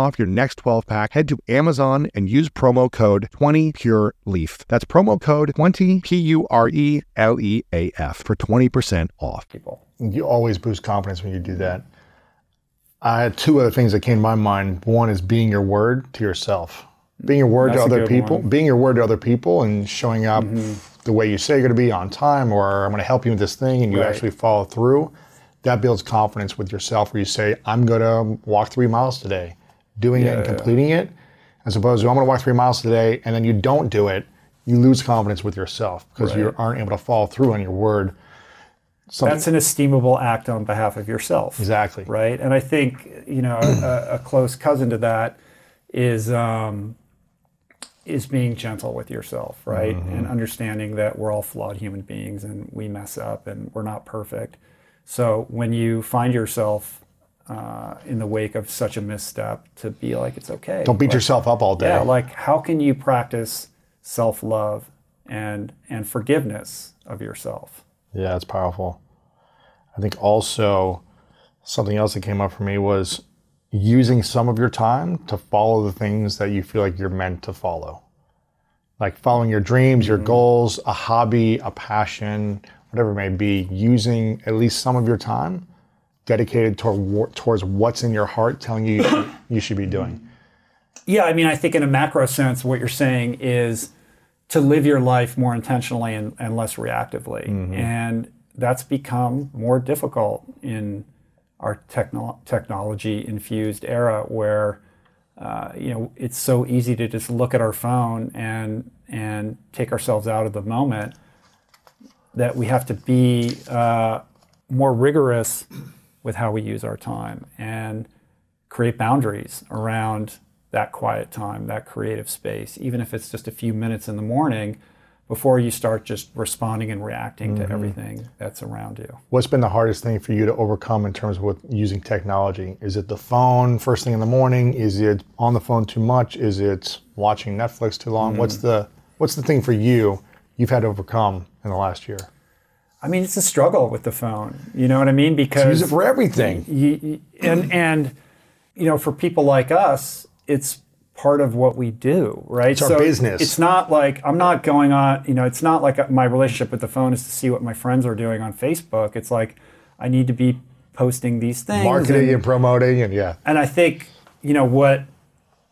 off your next 12 pack, head to Amazon and use promo code 20PureLeaf. That's promo code 20 P U R E L E A F for 20% off. People. You always boost confidence when you do that. I had two other things that came to my mind. One is being your word to yourself, being your word That's to other people, one. being your word to other people, and showing up mm-hmm. the way you say you're going to be on time, or I'm going to help you with this thing, and you Right. actually follow through. That builds confidence with yourself, where you say, "I'm going to walk three miles today," doing it and completing it, as opposed to "I'm going to walk three miles today," and then you don't do it. You lose confidence with yourself because you aren't able to follow through on your word. Something- That's an esteemable act on behalf of yourself. Exactly. Right. And I think, you know, a, a close cousin to that is um, is being gentle with yourself, right? And understanding that we're all flawed human beings and we mess up and we're not perfect. So when you find yourself uh, in the wake of such a misstep, to be like, it's okay. don't beat Like, yourself up all day. Yeah, like how can you practice self love and and forgiveness of yourself? Yeah, it's powerful. I think also something else that came up for me was using some of your time to follow the things that you feel like you're meant to follow. Like following your dreams, your goals, a hobby, a passion, whatever it may be, using at least some of your time dedicated toward, towards what's in your heart telling you you should, be doing. Yeah, I mean, I think in a macro sense, what you're saying is to live your life more intentionally and, and less reactively. And that's become more difficult in our techno- technology infused era where uh, you know it's so easy to just look at our phone and and take ourselves out of the moment that we have to be uh, more rigorous with how we use our time and create boundaries around that quiet time, that creative space, even if it's just a few minutes in the morning before you start just responding and reacting to mm-hmm. everything that's around you. What's been the hardest thing for you to overcome in terms of with using technology? Is it the phone first thing in the morning? Is it on the phone too much? Is it watching Netflix too long? What's mm-hmm. the what's the thing for you you've had to overcome in the last year? I mean, it's a struggle with the phone. You know what I mean? Because Use it for everything. you, you- and and you know, for people like us, it's part of what we do, right? It's our business. It's not like I'm not going on. You know, it's not like my relationship with the phone is to see what my friends are doing on Facebook. It's like I need to be posting these things, Marketing and- and promoting and yeah. and I think you know what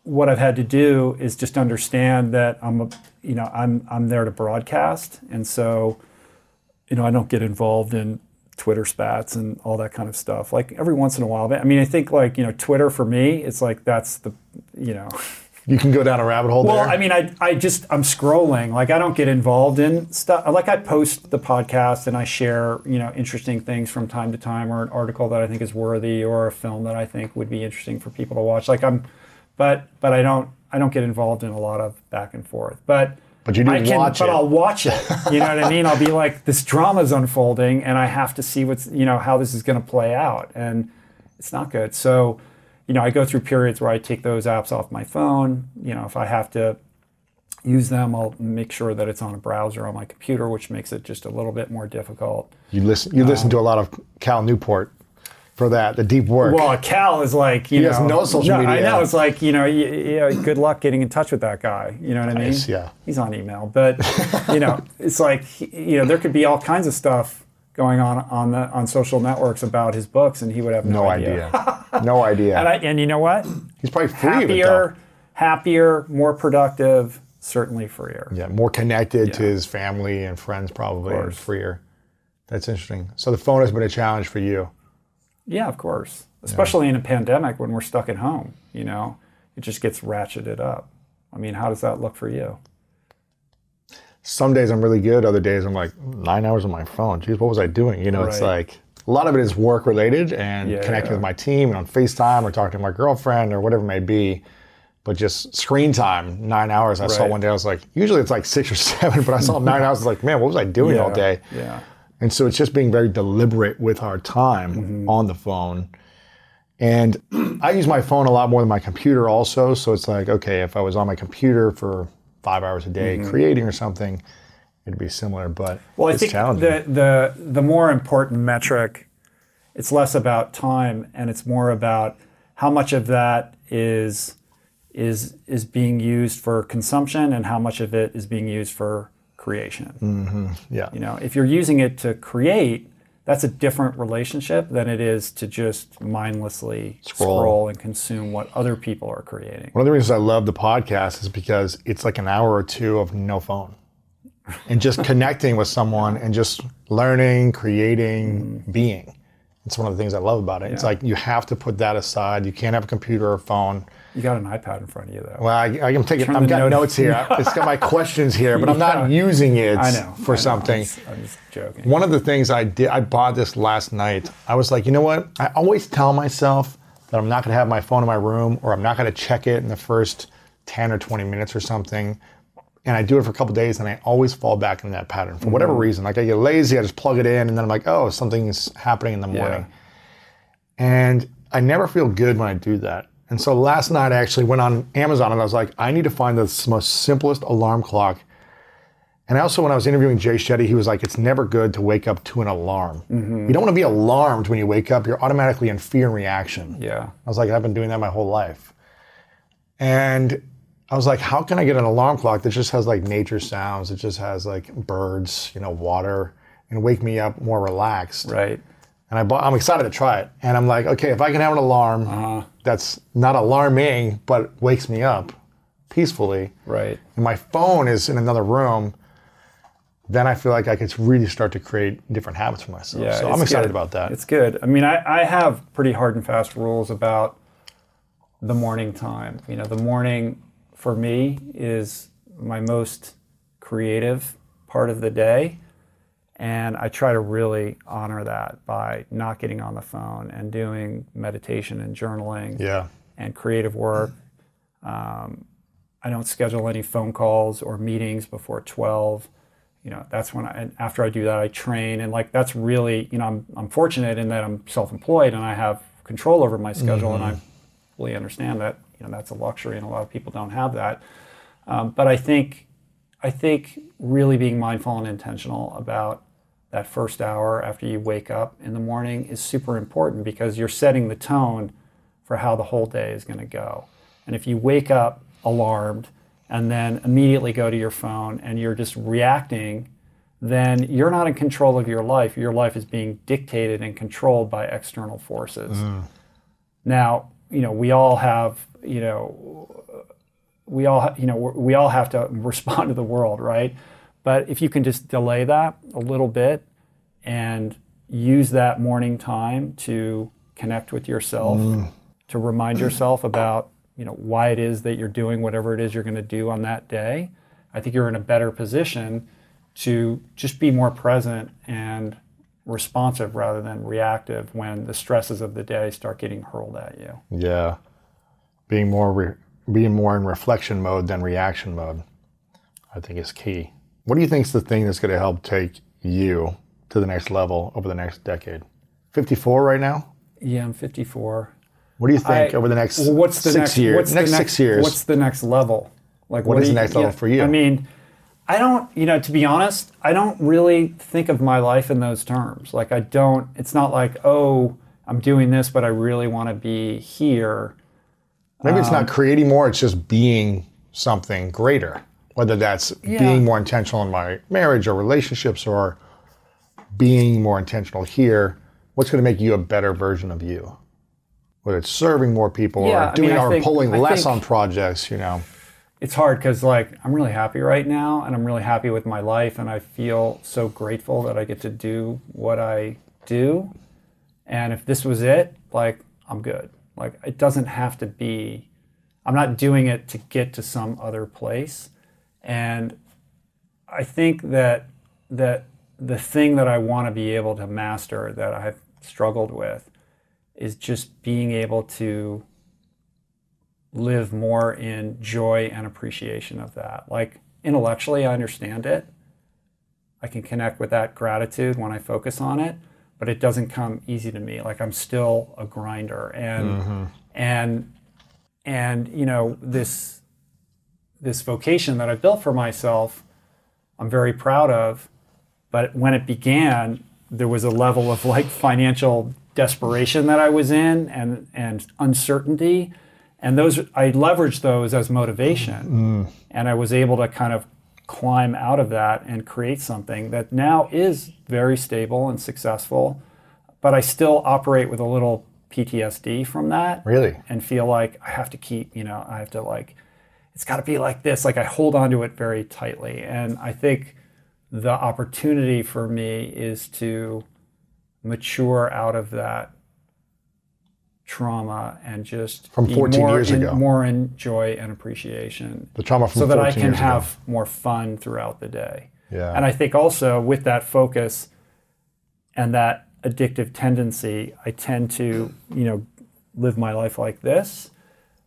what I've had to do is just understand that I'm a you know I'm I'm there to broadcast, and so you know I don't get involved in Twitter spats and all that kind of stuff. Like every once in a while, but I mean I think like you know Twitter for me, it's like that's the you know. You can go down a rabbit hole Well, there. I mean, I, I just I'm scrolling. Like I don't get involved in stuff. Like I post the podcast and I share you know interesting things from time to time, or an article that I think is worthy, or a film that I think would be interesting for people to watch. Like I'm, but but I don't I don't get involved in a lot of back and forth. But But you do I can, watch but it. I'll watch it. You know what I mean? I'll be like, this drama's unfolding, and I have to see what's you know how this is going to play out, and it's not good. So, you know, I go through periods where I take those apps off my phone. You know, if I have to use them, I'll make sure that it's on a browser on my computer, which makes it just a little bit more difficult. you listen you listen um, to a lot of Cal Newport for that, the deep work. Well, Cal is like, you He know, has no social I media. know it's like, you know, y- y- uh, good luck getting in touch with that guy. You know what I mean? Nice, yeah. He's on email, but you know, it's like, you know, there could be all kinds of stuff going on on the on social networks about his books, and he would have no, no idea. no idea. And, I, and you know what? He's probably free. Happier, happier, more productive, certainly freer. Yeah, more connected to his family and friends probably freer. That's interesting. So the phone has been a challenge for you. Yeah, of course. Especially in a pandemic when we're stuck at home, you know, it just gets ratcheted up. I mean, how does that look for you? Some days I'm really good. Other days I'm like nine hours on my phone. Geez, what was I doing? You know, it's like a lot of it is work related and Yeah, connecting yeah. with my team and on FaceTime or talking to my girlfriend or whatever it may be. But just screen time, nine hours. I saw one day. I was like, usually it's like six or seven, but I saw nine hours. I was like, man, what was I doing all day? Yeah. And so it's just being very deliberate with our time Mm-hmm. on the phone. And I use my phone a lot more than my computer also. So it's like, okay, if I was on my computer for five hours a day creating or something, it'd be similar. But Mm-hmm. Well, I it's think challenging. the, the the more important metric, it's less about time and it's more about how much of that is is is being used for consumption and how much of it is being used for creation. Mm-hmm. yeah. You know, if you're using it to create, that's a different relationship than it is to just mindlessly Scroll. scroll and consume what other people are creating. One of the reasons I love the podcast is because it's like an hour or two of no phone and just connecting with someone and just learning, creating, mm-hmm. being. It's one of the things I love about it. It's like you have to put that aside. You can't have a computer or phone. You got an iPad in front of you, though. Well, I, am taking. Turn I've the got note- notes here. it's got my questions here, but I'm not using it I know for something. I'm just, I'm joking. One of the things I did, I bought this last night. I was like, you know what? I always tell myself that I'm not going to have my phone in my room or I'm not going to check it in the first 10 or 20 minutes or something. And I do it for a couple days and I always fall back into that pattern for whatever mm-hmm. reason. Like I get lazy, I just plug it in and then I'm like, oh, something's happening in the morning. And I never feel good when I do that. And so last night I actually went on Amazon and I was like, I need to find the most simplest alarm clock. And also, when I was interviewing Jay Shetty, he was like, it's never good to wake up to an alarm. Mm-hmm. You don't want to be alarmed when you wake up. You're automatically in fear and reaction. yeah. I was like, I've been doing that my whole life. And I was like, how can I get an alarm clock that just has like nature sounds? It just has like birds, you know, water, and wake me up more relaxed. Right. And I bought, I'm excited to try it. And I'm like, okay, if I can have an alarm Uh-huh. that's not alarming, but wakes me up peacefully, Right. and my phone is in another room, then I feel like I could really start to create different habits for myself. Yeah, so I'm excited good. about that. It's good. I mean, I, I have pretty hard and fast rules about the morning time. You know, the morning for me is my most creative part of the day. And I try to really honor that by not getting on the phone and doing meditation and journaling yeah. and creative work. Um, I don't schedule any phone calls or meetings before 12. You know, that's when I, and after I do that, I train. And like, that's really, you know, I'm, I'm fortunate in that I'm self employed and I have control over my schedule. And I fully understand that, you know, that's a luxury and a lot of people don't have that. Um, but I think, I think really being mindful and intentional about that first hour after you wake up in the morning is super important because you're setting the tone for how the whole day is going to go. And if you wake up alarmed and then immediately go to your phone and you're just reacting, then you're not in control of your life. Your life is being dictated and controlled by external forces. Mm-hmm. Now, you know, we all have, you know, we all, you know, we all have to respond to the world, right? But if you can just delay that a little bit and use that morning time to connect with yourself, mm. to remind yourself about, you know, why it is that you're doing whatever it is you're going to do on that day, I think you're in a better position to just be more present and responsive rather than reactive when the stresses of the day start getting hurled at you. Yeah. Being more re- being more in reflection mode than reaction mode, I think is key. What do you think is the thing that's going to help take you to the next level over the next decade? 54 right now? Yeah, I'm 54. What do you think I- over the next Well, what's the six next years? What's next, the six years. What's the next level? Like What is do the next level for you? I mean, I don't. You know, to be honest, I don't really think of my life in those terms. Like I don't. It's not like oh, I'm doing this, but I really want to be here. Maybe it's Um, not creating more, it's just being something greater. Whether that's being more intentional in my marriage or relationships or being more intentional here, what's going to make you a better version of you? Whether it's serving more people Yeah, or doing I or think- pulling I less on projects, you know. it's hard because like I'm really happy right now, and I'm really happy with my life, and I feel so grateful that I get to do what I do. And if this was it, like I'm good. Like it doesn't have to be. I'm not doing it to get to some other place. And I think that that the thing that I want to be able to master that I've struggled with is just being able to live more in joy and appreciation of that. Like intellectually, I understand it. I can connect with that gratitude when I focus on it, but it doesn't come easy to me. Like I'm still a grinder, and mm-hmm. and and you know this this vocation that I've built for myself, I'm very proud of. But when it began, there was a level of like financial desperation that I was in, and and uncertainty, and those I leveraged those as motivation, mm. and I was able to kind of climb out of that and create something that now is very stable and successful, but I still operate with a little PTSD from that Really? and feel like I have to keep, you know, I have to like, it's got to be like this. Like I hold on to it very tightly. And I think the opportunity for me is to mature out of that trauma and just From 14 more years in, ago. more in joy and appreciation The trauma from so that I can years ago. have more fun throughout the day. Yeah. And I think also with that focus and that addictive tendency, I tend to, you know, live my life like this,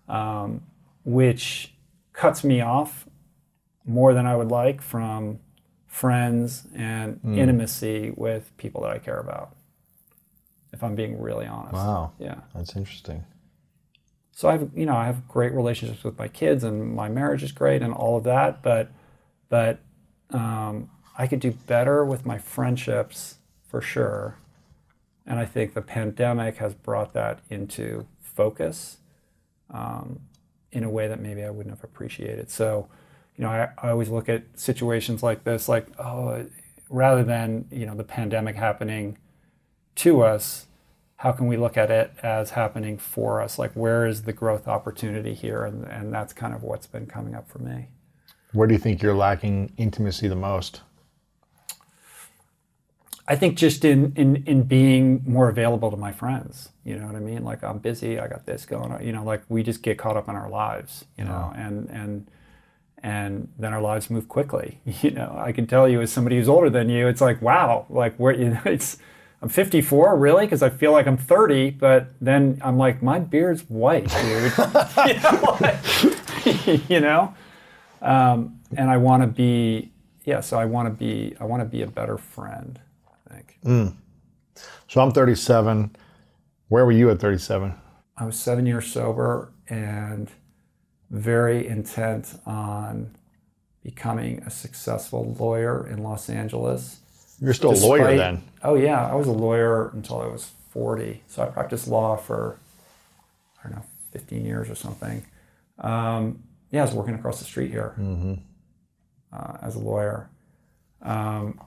um, which cuts me off more than I would like from friends and Hmm. intimacy with people that I care about. If I'm being really honest. Wow. Yeah. That's interesting. So I've you know I have great relationships with my kids and my marriage is great and all of that, but but um, I could do better with my friendships for sure. And I think the pandemic has brought that into focus um, in a way that maybe I wouldn't have appreciated. So, you know, I, I always look at situations like this, like oh, rather than you know the pandemic happening to us, how can we look at it as happening for us? Like, where is the growth opportunity here? And, and that's kind of what's been coming up for me. Where do you think you're lacking intimacy the most? I think just in, in, in being more available to my friends, you know what I mean? Like, I'm busy, I got this going on, you know, like we just get caught up in our lives, you know, and, and, and then our lives move quickly. You know, I can tell you as somebody who's older than you, it's like, wow, like where, you know, it's, I'm 54, really? Because I feel like I'm 30, but then I'm like, my beard's white, dude. you know, like- you know? Um, and I want to be, yeah. So I want to be, I want to be a better friend. Think So I'm 37. Where were you at 37? I was seven years sober and very intent on becoming a successful lawyer in Los Angeles. You're still a lawyer then. Oh yeah, I was a lawyer until I was 40. So I practiced law for I don't know 15 years or something. Um, yeah, I was working across the street here uh, as a lawyer, um,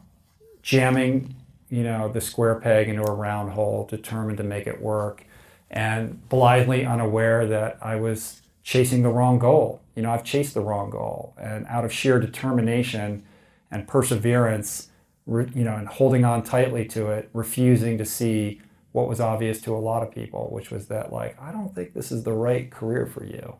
jamming you know the square peg into a round hole, determined to make it work, and blithely unaware that I was chasing the wrong goal. You know, I've chased the wrong goal, and out of sheer determination and perseverance, re, you know, and holding on tightly to it, refusing to see what was obvious to a lot of people, which was that like I don't think this is the right career for you.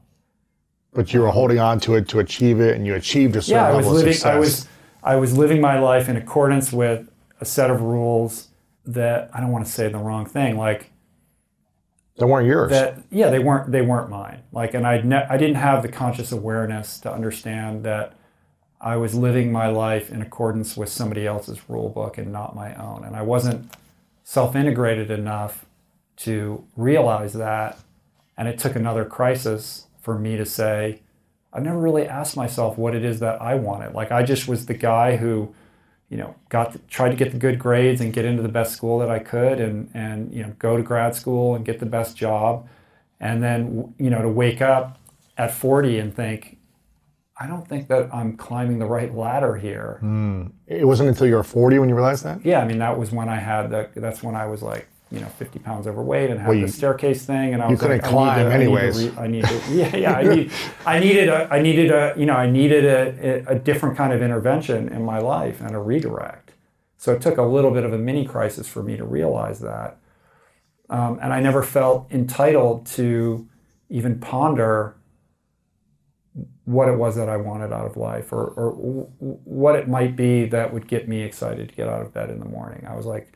But you were um, holding on to it to achieve it, and you achieved a certain yeah, I was level living. of success. I was I was living my life in accordance with a set of rules that I don't want to say the wrong thing. Like They weren't yours. that, yeah, they weren't they weren't mine. Like, and I ne- I didn't have the conscious awareness to understand that I was living my life in accordance with somebody else's rule book and not my own. And I wasn't self-integrated enough to realize that. And it took another crisis for me to say, I've never really asked myself what it is that I wanted. Like I just was the guy who, you know, got to, tried to get the good grades and get into the best school that I could, and and you know go to grad school and get the best job, and then you know to wake up at 40 and think, I don't think that I'm climbing the right ladder here. Hmm. it wasn't until you were 40 when you realized that. Yeah, I mean that was when I had the. That's when I was like, you know, 50 pounds overweight and had you- the staircase thing, and I was couldn't like, climb I need to, anyways. I need to, re- I need to yeah, yeah, I need, I needed a, I needed a, you know, I needed a, a different kind of intervention in my life and a redirect. So it took a little bit of a mini crisis for me to realize that, um, and I never felt entitled to even ponder what it was that I wanted out of life or, or what it might be that would get me excited to get out of bed in the morning. I was like,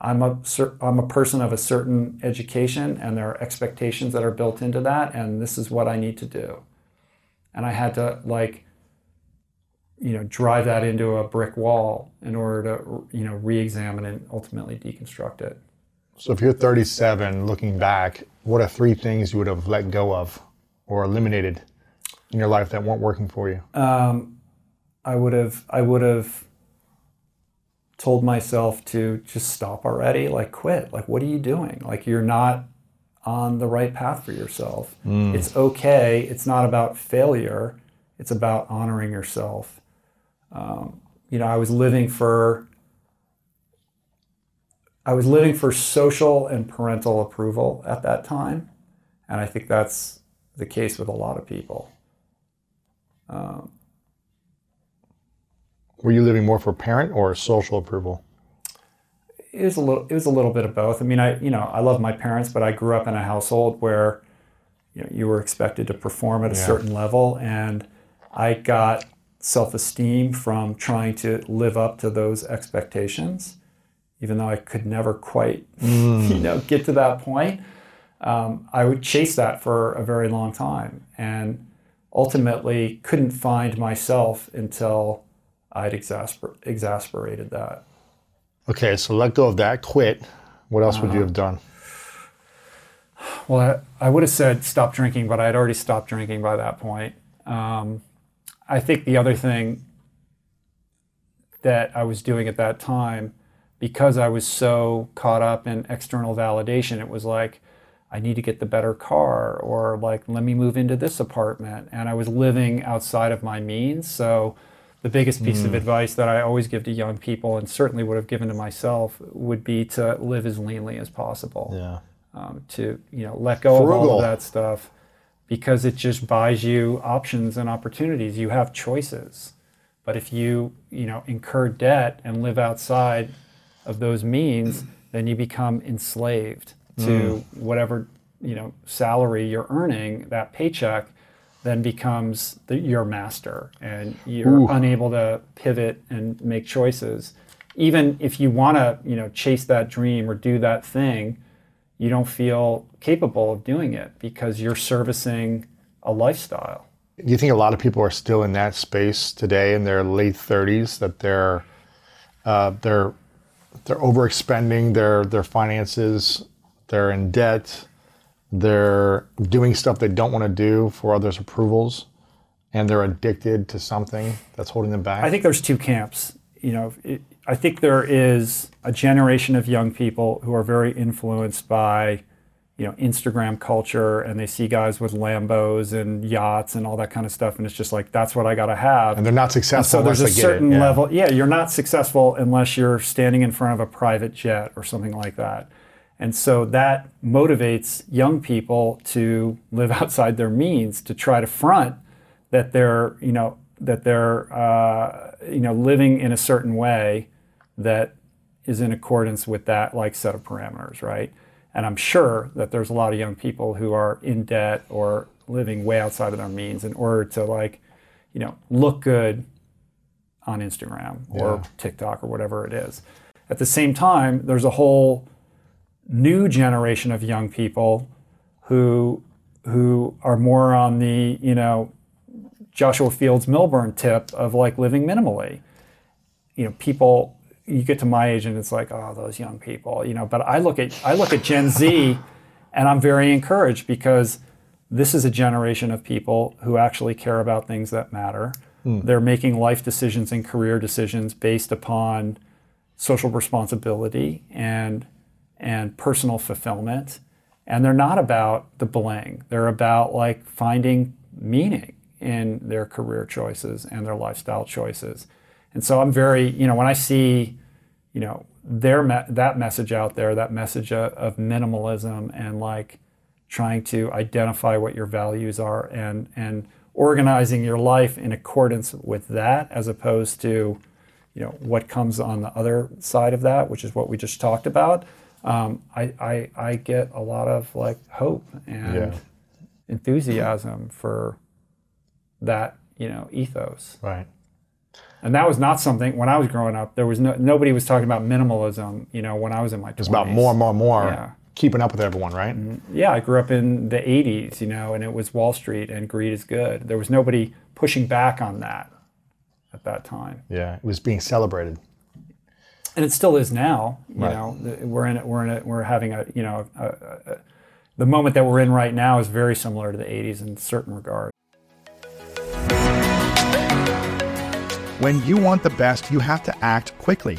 I'm a cer- I'm a person of a certain education, and there are expectations that are built into that, and this is what I need to do. And I had to like, you know, drive that into a brick wall in order to you know re-examine and ultimately deconstruct it. So if you're 37, looking back, what are three things you would have let go of or eliminated in your life that weren't working for you? Um, I would have I would have told myself to just stop already, like quit. Like what are you doing? Like you're not on the right path for yourself. It's okay. It's not about failure. It's about honoring yourself. Um, you know, I was living for I was living for social and parental approval at that time, and I think that's the case with a lot of people. Were you living more for parent or social approval? it was a little it was a little bit of both. I mean, I you know I love my parents, but I grew up in a household where you know you were expected to perform at a Yeah. certain level, and I got self esteem from trying to live up to those expectations, even though I could never quite you know get to that point. Um, I would chase that for a very long time, and ultimately couldn't find myself until I'd exasper- exasperated that. Okay, so let go of that, quit. What else would you have done? Well, I, I would have said stop drinking, but I had already stopped drinking by that point. Um, I think the other thing that I was doing at that time, because I was so caught up in external validation, it was like, I need to get the better car, or like, let me move into this apartment. And I was living outside of my means. So, the biggest piece of advice that I always give to young people, and certainly would have given to myself, would be to live as leanly as possible Yeah. um, to you know let go of all of that stuff because it just buys you options and opportunities. You have choices, but if you you know incur debt and live outside of those means, then you become enslaved to whatever you know salary you're earning. That paycheck then becomes the, your master, and you're unable to pivot and make choices. Even if you want to, you know, chase that dream or do that thing, you don't feel capable of doing it because you're servicing a lifestyle. Do you think a lot of people are still in that space today in their late 30s that they're uh, they're they're overexpending their their finances, they're in debt, they're doing stuff they don't want to do for others' approvals, and they're addicted to something that's holding them back? I think there's two camps. You know, it, I think there is a generation of young people who are very influenced by, you know, Instagram culture, and they see guys with Lambos and yachts and all that kind of stuff, and it's just like that's what I got to have. and they're not successful so there's a they certain it. Yeah. level yeah you're not successful unless you're standing in front of a private jet or something like that and so that motivates young people to live outside their means to try to front that they're you know that they're uh, you know living in a certain way that is in accordance with that like set of parameters right and i'm sure that there's a lot of young people who are in debt or living way outside of their means in order to like you know look good on Instagram or TikTok or whatever it is. At the same time, there's a whole new generation of young people who who are more on the, you know, Joshua Fields Millburn tip of like living minimally. You know, people you get to my age and it's like, oh, those young people, you know, but I look at I look at Gen Z and I'm very encouraged because this is a generation of people who actually care about things that matter. Hmm. They're making life decisions and career decisions based upon social responsibility and and personal fulfillment. And they're not about the bling. They're about like finding meaning in their career choices and their lifestyle choices. And so I'm very, you know, when I see, you know, their me- that message out there, that message of, of minimalism and like trying to identify what your values are and and organizing your life in accordance with that as opposed to you know what comes on the other side of that which is what we just talked about um, I, I I get a lot of like hope and Yeah. enthusiasm for that you know ethos Right. And that was not something when I was growing up. There was no nobody was talking about minimalism. You know, when I was in my 20s. It's about more, more, more. Yeah. Keeping up with everyone, right? Yeah, I grew up in the 80s, you know, and it was Wall Street and greed is good. There was nobody pushing back on that at that time. Yeah, it was being celebrated. And it still is now, you Right. know. We're in it, we're in it, we're having a, you know, a, a, a, the moment that we're in right now is very similar to the 80s in certain regards. When you want the best, you have to act quickly,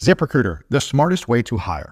ZipRecruiter, the smartest way to hire.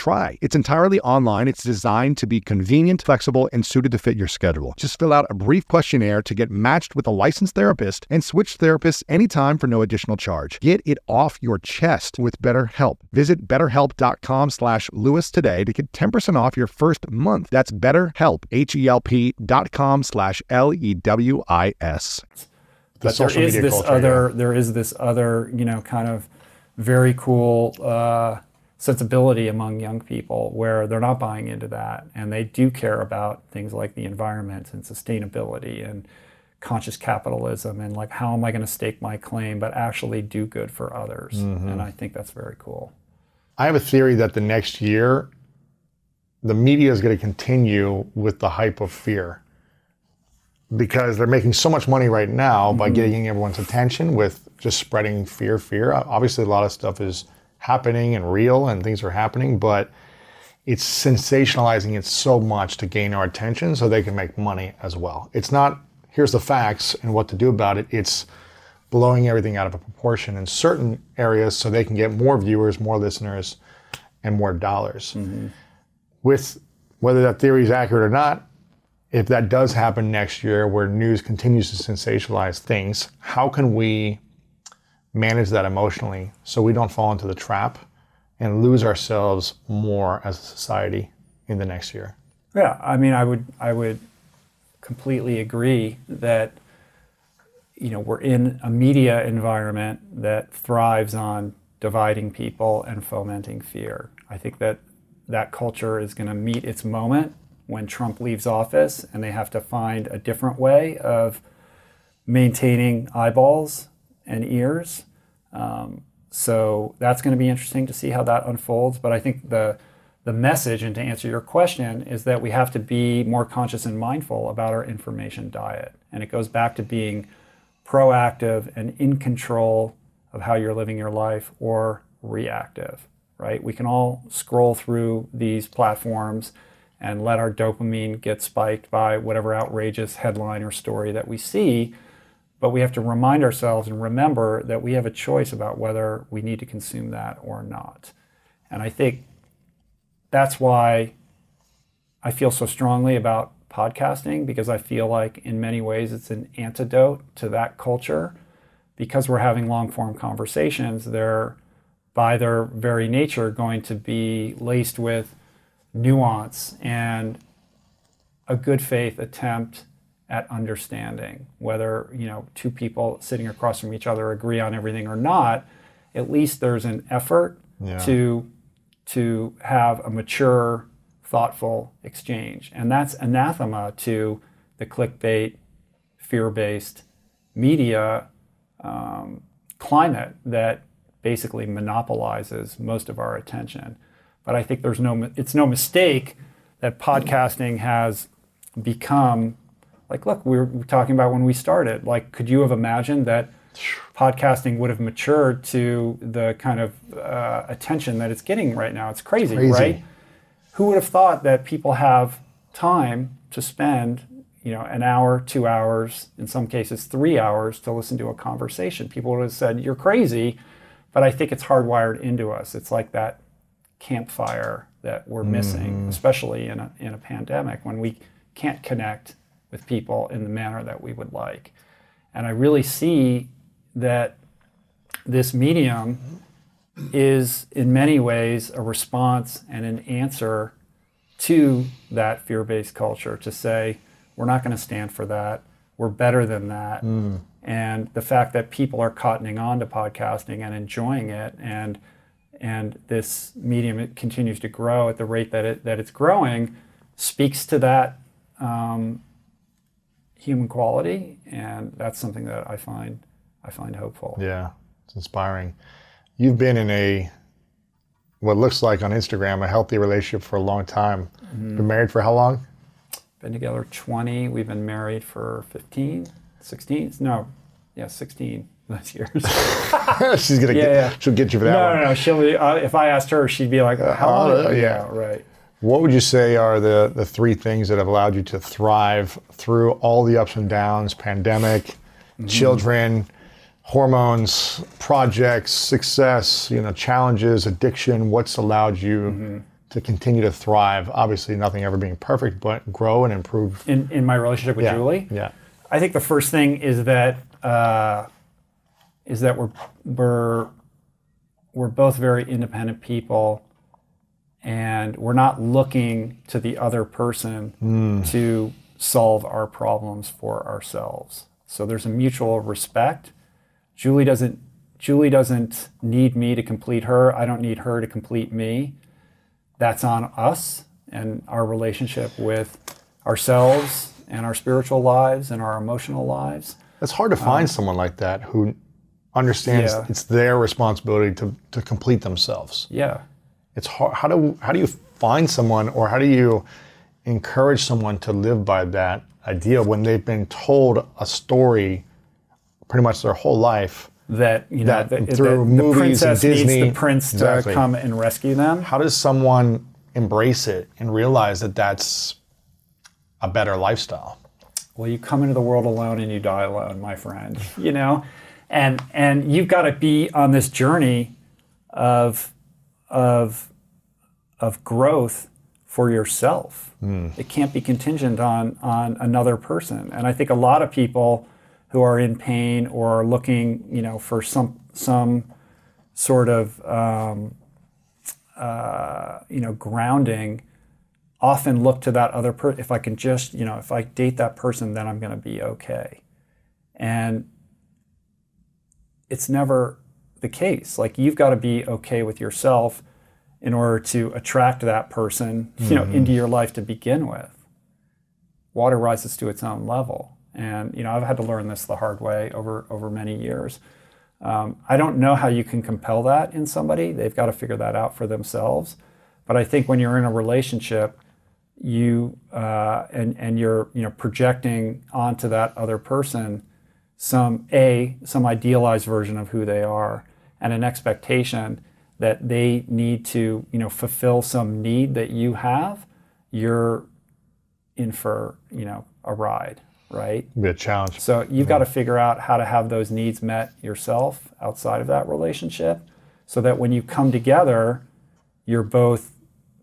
try. It's entirely online. It's designed to be convenient, flexible, and suited to fit your schedule. Just fill out a brief questionnaire to get matched with a licensed therapist and switch therapists anytime for no additional charge. Get it off your chest with BetterHelp. Visit betterhelp.com slash Lewis today to get 10% off your first month. That's betterhelp, H-E-L-P dot com slash L-E-W-I-S. The but there media this culture, other yeah. there is this other you know kind of very cool uh, sensibility among young people where they're not buying into that and they do care about things like the environment and sustainability and conscious capitalism and like how am i going to stake my claim but actually do good for others Mm-hmm. and i think that's very cool I have a theory that the next year, the media is going to continue with the hype of fear because they're making so much money right now by getting everyone's attention with just spreading fear, fear. Obviously, a lot of stuff is happening and real and things are happening, but it's sensationalizing it so much to gain our attention so they can make money as well. It's not, here's the facts and what to do about it. It's blowing everything out of proportion in certain areas so they can get more viewers, more listeners, and more dollars. Mm-hmm. With whether that theory is accurate or not, if that does happen next year where news continues to sensationalize things, how can we manage that emotionally so we don't fall into the trap and lose ourselves more as a society in the next year? Yeah, I mean, I would I would completely agree that you know we're in a media environment that thrives on dividing people and fomenting fear. I think that that culture is going to meet its moment when Trump leaves office, and they have to find a different way of maintaining eyeballs and ears. Um, so that's going to be interesting to see how that unfolds. But I think the the message, and to answer your question, is that we have to be more conscious and mindful about our information diet. And it goes back to being proactive and in control of how you're living your life or reactive, right? We can all scroll through these platforms and let our dopamine get spiked by whatever outrageous headline or story that we see. But we have to remind ourselves and remember that we have a choice about whether we need to consume that or not. And I think that's why I feel so strongly about podcasting because I feel like in many ways it's an antidote to that culture because we're having long form conversations. They're by their very nature going to be laced with nuance and a good faith attempt at understanding whether you know two people sitting across from each other agree on everything or not at least there's an effort Yeah. to to have a mature thoughtful exchange and that's anathema to the clickbait fear-based media um, climate that basically monopolizes most of our attention but i think there's no it's no mistake that podcasting has become like look we were talking about when we started like could you have imagined that podcasting would have matured to the kind of uh, attention that it's getting right now? It's crazy, Crazy. right? Who would have thought that people have time to spend you know an hour two hours in some cases three hours to listen to a conversation? People would have said you're crazy but i think it's hardwired into us. It's like that campfire that we're missing especially in a, in a pandemic when we can't connect with people in the manner that we would like. And i really see that this medium is in many ways a response and an answer to that fear-based culture to say we're not going to stand for that. We're better than that. And the fact that people are cottoning on to podcasting and enjoying it and and this medium it continues to grow at the rate that it that it's growing speaks to that um, human quality and that's something that I find I find hopeful Yeah, it's inspiring. You've been in a what looks like on Instagram a healthy relationship for a long time. Mm-hmm. Been married for how long? been together 20 we've been married for 15 16 no yeah 16 this year She's gonna Yeah, get, yeah. she'll get you for that no one. no no she'll be, uh, if i asked her she'd be like how long uh, yeah. right What would you say are the, the three things that have allowed you to thrive through all the ups and downs, pandemic, Mm-hmm. children, hormones, projects, success, you know, challenges, addiction? What's allowed you Mm-hmm. to continue to thrive? Obviously, nothing ever being perfect, but grow and improve. in, in my relationship with Yeah, julie Yeah. I think the first thing is that uh, is that we're we're we're both very independent people, and we're not looking to the other person hmm. to solve our problems for ourselves. So there's a mutual respect. Julie doesn't Julie doesn't need me to complete her. I don't need her to complete me. That's on us and our relationship with ourselves and our spiritual lives and our emotional lives. It's hard to um, find someone like that who understands Yeah. it's their responsibility to, to complete themselves. Yeah. It's hard. How do how do you find someone, or how do you encourage someone to live by that idea when they've been told a story pretty much their whole life? That you know, That the, through the, movies the and princess Disney- needs the prince Exactly. to come and rescue them. How does someone embrace it and realize that that's a better lifestyle? well you come into the world alone and you die alone my friend you know and and you've got to be on this journey of of of growth for yourself it can't be contingent on on another person and i think a lot of people who are in pain or are looking you know for some some sort of um, uh, you know grounding often look to that other person. If I can just, you know, if I date that person, then I'm going to be okay. And it's never the case. Like you've got to be okay with yourself in order to attract that person, you know, into your life to begin with. Water rises to its own level, and you know, I've had to learn this the hard way over over many years. Um, I don't know how you can compel that in somebody. They've got to figure that out for themselves. But I think when you're in a relationship, you uh, and and you're you know projecting onto that other person some a some idealized version of who they are and an expectation that they need to you know fulfill some need that you have you're in for you know a ride right It'd be a challenge. so you've got to figure out how to have those needs met yourself outside of that relationship so that when you come together, you're both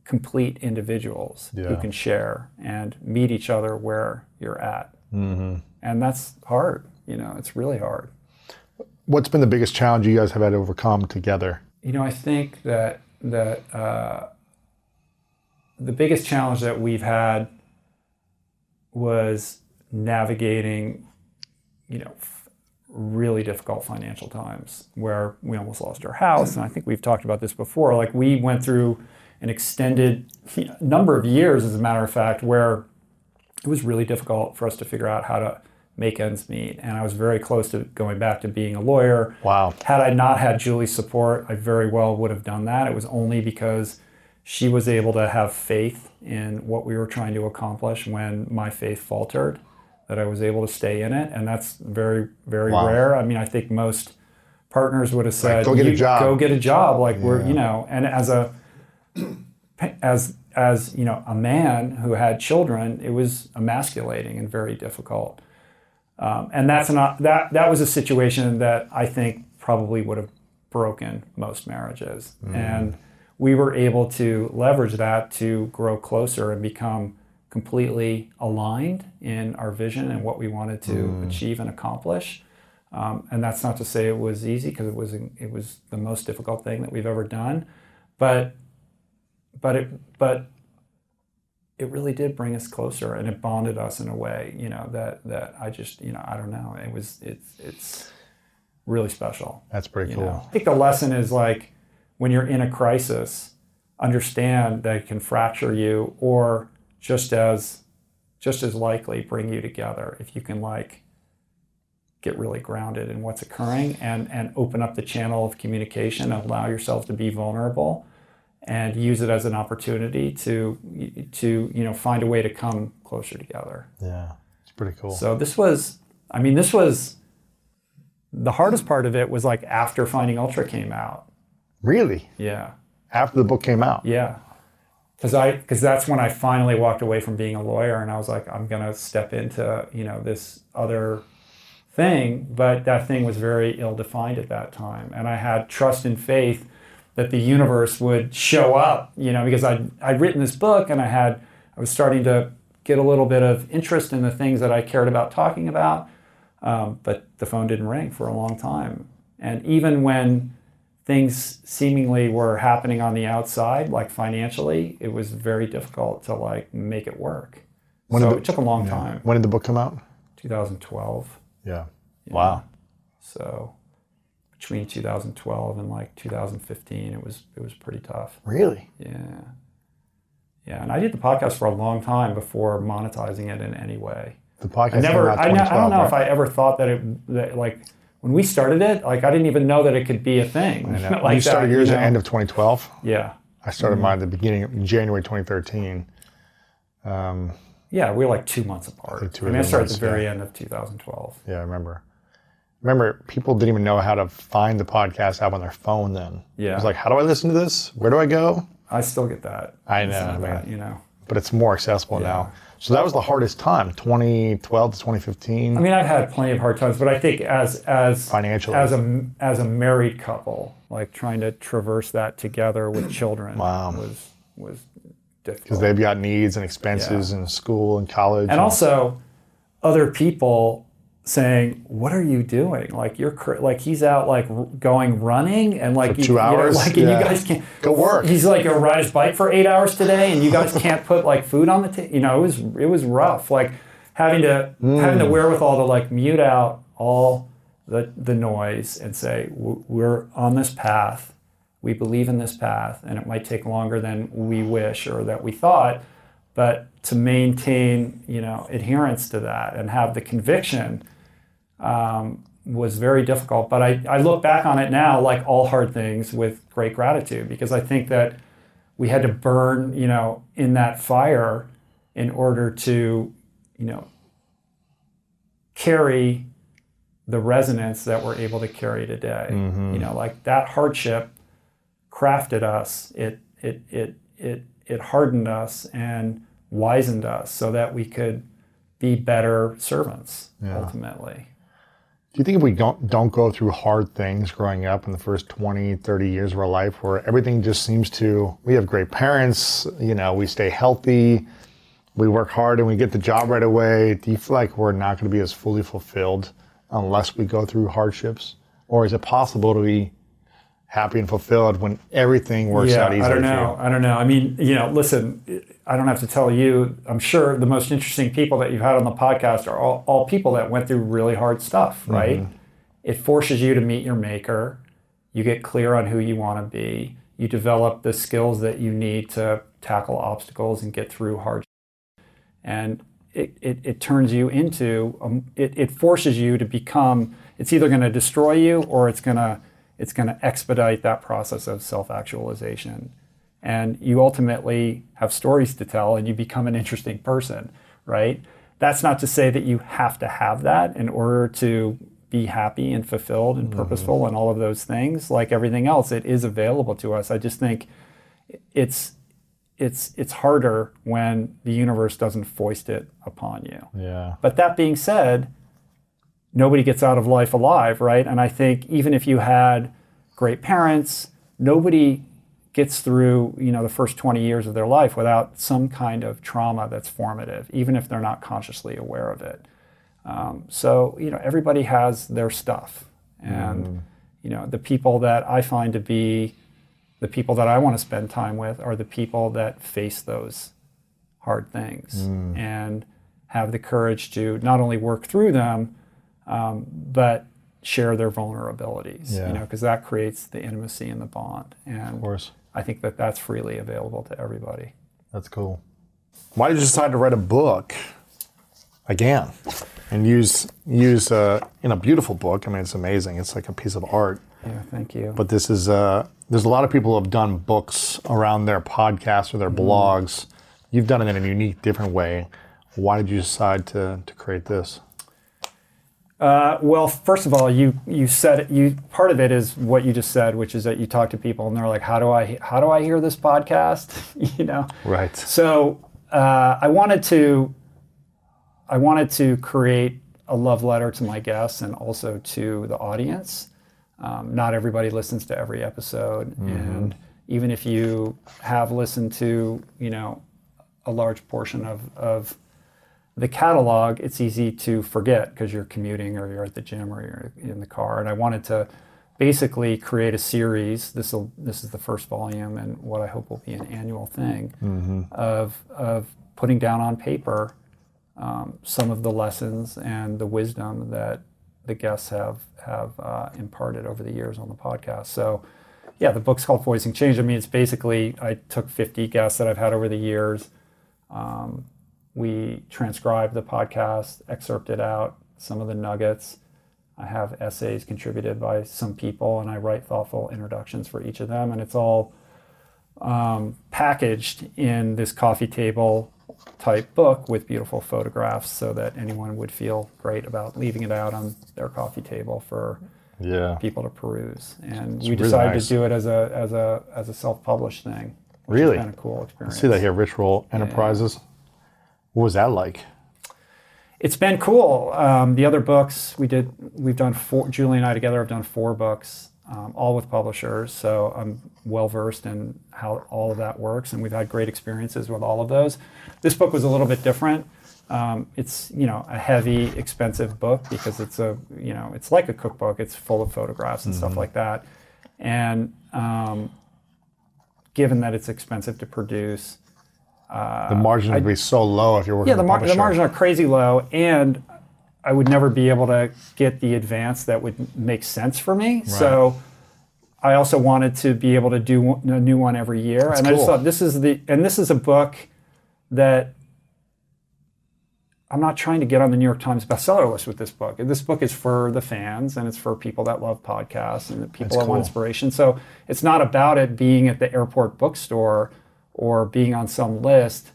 complete individuals who can share and meet each other where you're at. Mm-hmm. And that's hard. You know, it's really hard. What's been the biggest challenge you guys have had to overcome together? You know, I think that that uh, the biggest challenge that we've had was navigating, you know, really difficult financial times where we almost lost our house. And I think we've talked about this before. Like we went through an extended number of years, as a matter of fact, where it was really difficult for us to figure out how to make ends meet. And I was very close to going back to being a lawyer. Wow. Had I not had Julie's support, I very well would have done that. It was only because she was able to have faith in what we were trying to accomplish when my faith faltered that I was able to stay in it. And that's very, very Wow. rare. I mean, I think most partners would have said, go get a job." Go get a job. Like we're, you know, and as a, as as you know a man who had children it was emasculating and very difficult um, and that's not that that was a situation that i think probably would have broken most marriages. And we were able to leverage that to grow closer and become completely aligned in our vision and what we wanted to achieve and accomplish. Um, and that's not to say it was easy because it was it was the most difficult thing that we've ever done but but it but it really did bring us closer and it bonded us in a way you know that that i just you know i don't know it was it's it's really special That's pretty cool. know? i think the lesson is like when you're in a crisis understand that it can fracture you or just as just as likely bring you together if you can like get really grounded in what's occurring and and open up the channel of communication and allow yourself to be vulnerable and use it as an opportunity to to you know find a way to come closer together. Yeah, it's pretty cool. so this was i mean this was the hardest part of it was like after finding ultra came out. Really, yeah. After the book came out, yeah. Because i because that's when i finally walked away from being a lawyer and i was like i'm gonna step into you know this other thing. But that thing was very ill defined at that time and i had trust and faith that the universe would show up you know because i'd, I'd written this book and i had i was starting to get a little bit of interest in the things that i cared about talking about um, but the phone didn't ring for a long time and even when things seemingly were happening on the outside like financially it was very difficult to like make it work When so the- it took a long time when did the book come out? 2012 Yeah. Wow. so between 2012 and like 2015 it was it was pretty tough Really? yeah yeah and i did the podcast for a long time before monetizing it in any way The podcast I never I, I don't 2012, know if i ever thought that it that like when we started it like i didn't even know that it could be a thing like you started that, yours you at know? the end of 2012. yeah I started Mm-hmm. mine at the beginning of January 2013. Um, Yeah, we were like two months apart. two I mean, I started at the very yeah. end of 2012. yeah, I remember. Remember, people didn't even know how to find the podcast app on their phone then. Yeah. It was like, how do I listen to this? Where do I go? I still get that. I know, of man. that, you know. But it's more accessible now. So that was the hardest time, 2012 to 2015. I mean, I've had plenty of hard times, but I think as as Financially. as a as a married couple, like trying to traverse that together with children Wow. was was because they've got needs and expenses in school and college. and also other people saying, "What are you doing? Like you're cr- like he's out like r- going running and like you, two you know, hours? like Yeah. you guys can't Go work. He's like gonna ride his bike for eight hours today, and you guys can't put like food on the table. You know, it was it was rough. Like having to having Mm. the wherewithal to like mute out all the the noise and say we're on this path. We believe in this path, and it might take longer than we wish or that we thought, but to maintain you know adherence to that and have the conviction um, was very difficult. But I, I look back on it now like all hard things with great gratitude because I think that we had to burn you know in that fire in order to you know carry the resonance that we're able to carry today. You know, like that hardship crafted us. It it it it it hardened us and wizened us so that we could be better servants ultimately. Do you think if we don't don't go through hard things growing up in the first 20, 30 years of our life where everything just seems to we have great parents, you know, we stay healthy, we work hard and we get the job right away, do you feel like we're not going to be as fully fulfilled unless we go through hardships? Or is it possible to be happy and fulfilled when everything works out easily I don't know. I don't know. I mean, you know, listen, I don't have to tell you, I'm sure the most interesting people that you've had on the podcast are all, all people that went through really hard stuff, right? It forces you to meet your maker. You get clear on who you want to be. You develop the skills that you need to tackle obstacles and get through hard. And it, it, it turns you into, um, it, it forces you to become, it's either going to destroy you or it's going to it's going to expedite that process of self-actualization. And you ultimately have stories to tell and you become an interesting person right? That's not to say that you have to have that in order to be happy and fulfilled and mm-hmm. purposeful and all of those things. Like everything else it is available to us. I just think it's it's it's harder when the universe doesn't foist it upon you. Yeah. but that being said, nobody gets out of life alive, right? And I think even if you had great parents, nobody gets through, you know, the first 20 years of their life without some kind of trauma that's formative, even if they're not consciously aware of it. Um, so, you know, everybody has their stuff. And, you know, the people that I find to be the people that I want to spend time with are the people that face those hard things and have the courage to not only work through them, um, but share their vulnerabilities. Yeah. You know, because that creates the intimacy and the bond. And Of course. I think that that's freely available to everybody. That's cool. Why did you decide to write a book again and use use uh, in a beautiful book? I mean, it's amazing. It's like a piece of art. Yeah, thank you. But this is uh, there's a lot of people who have done books around their podcasts or their blogs. You've done it in a unique, different way. Why did you decide to to create this? Uh, well, first of all, you you said you part of it is what you just said, which is that you talk to people and they're like, "How do I how do I hear this podcast?" you know, Right. So uh, I wanted to I wanted to create a love letter to my guests and also to the audience. Um, not everybody listens to every episode, and even if you have listened to you know a large portion of of the catalog, it's easy to forget because you're commuting or you're at the gym or you're in the car. And I wanted to basically create a series. This this is the first volume, and what I hope will be an annual thing of of putting down on paper um, some of the lessons and the wisdom that the guests have have uh, imparted over the years on the podcast. So. Yeah, the book's called Voicing Change. I mean, it's basically I took 50 guests that I've had over the years, we transcribed the podcast, excerpted out some of the nuggets. I have essays contributed by some people, and I write thoughtful introductions for each of them. And it's all um, packaged in this coffee table type book with beautiful photographs so that anyone would feel great about leaving it out on their coffee table for Yeah. people to peruse. And we really decided nice. to do it as a, as a, as a self published thing. Really? Been a cool experience. I See that here, Ritual Enterprises. What was that like? It's been cool. Um, the other books we did, we've done four. Julie and I together have done four books, um, all with publishers. So I'm well versed in how all of that works, and we've had great experiences with all of those. This book was a little bit different. Um, it's you know a heavy, expensive book because it's a you know it's like a cookbook. It's full of photographs and stuff like that, and um, given that it's expensive to produce, Uh, the margin would be so low if you're working yeah, the, mar- the margins are crazy low, and I would never be able to get the advance that would make sense for me. So I also wanted to be able to do a new one every year, and I just thought this is the and this is a book that I'm not trying to get on the New York Times bestseller list with this book. This book is for the fans and it's for people that love podcasts and people That's that cool. want inspiration. So it's not about it being at the airport bookstore or being on some list.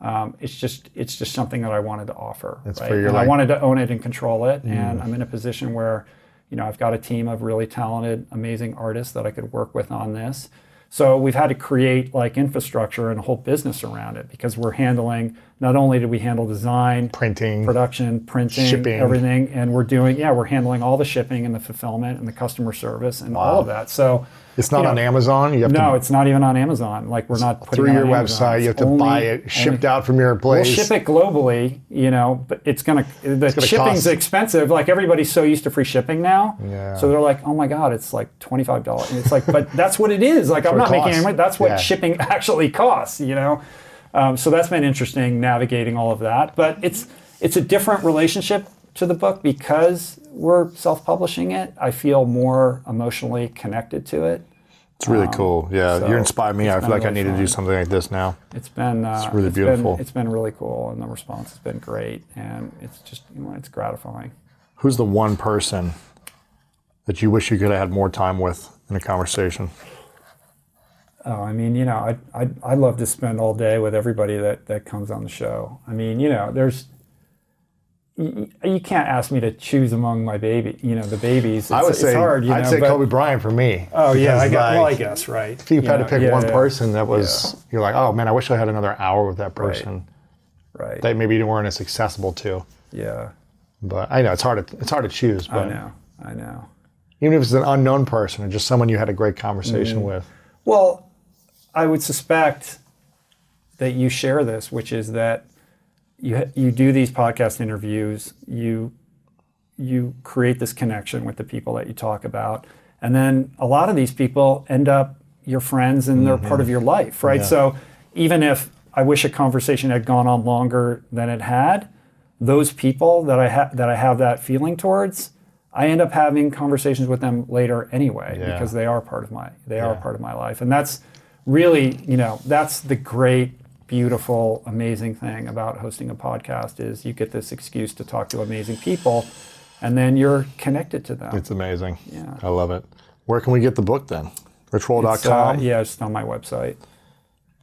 Um, it's just it's just something that I wanted to offer. It's right? for your, and I wanted to own it and control it. And I'm in a position where, you know, I've got a team of really talented, amazing artists that I could work with on this. So we've had to create like infrastructure and a whole business around it because we're handling not only did we handle design, Printing. production, printing, Shipping. everything, and we're doing yeah we're handling all the shipping and the fulfillment and the customer service and all of that. So It's not you on Amazon. You have No, to it's not even on Amazon. Like we're not putting through it your website. You have to only- buy it shipped only- out from your place. We'll ship it globally, you know, but it's gonna the gonna shipping's cost- expensive. Like everybody's so used to free shipping now, Yeah. so they're like, oh my god, it's like twenty five dollars. It's like, but that's what it is. Like I'm not making any money. That's what Yeah. shipping actually costs, you know. Um, so that's been interesting navigating all of that. But it's it's a different relationship to the book because we're self-publishing it. I feel more emotionally connected to it. It's really cool. Yeah, so you inspired me. I feel been like I need to do something like this now. It's been uh, It's really been- beautiful. it's been really cool, and the response has been great, and it's just you know, it's gratifying. Who's the one person that you wish you could have had more time with in a conversation? Oh, I mean, you know, I I I love to spend all day with everybody that that comes on the show. I mean, you know, there's you, you can't ask me to choose among my baby, you know, the babies. It's, I would it's say hard, you I'd know, say but- Kobe Bryant for me. Oh yeah, I got, well, I like, guess right. If you had to pick yeah, one yeah, person that was, you're like, oh man, I wish I had another hour with that person right? that maybe you weren't as accessible to. yeah, But I know it's hard to it's hard to choose. I know, I know. even if it's an unknown person or just someone you had a great conversation Mm. with. Well, I would suspect that you share this, which is that you you do these podcast interviews, you you create this connection with the people that you talk about, and then a lot of these people end up your friends and they're part of mm-hmm. your life, right? So even if I wish a conversation had gone on longer than it had, those people that I ha- that I have that feeling towards, I end up having conversations with them later anyway Yeah. because they are part of my they are part of my life, and that's really you know that's the great beautiful amazing thing about hosting a podcast is you get this excuse to talk to amazing people and then you're connected to them It's amazing. Yeah. I love it. Where can we get the book then? Richroll.com. Uh, yeah it's on my website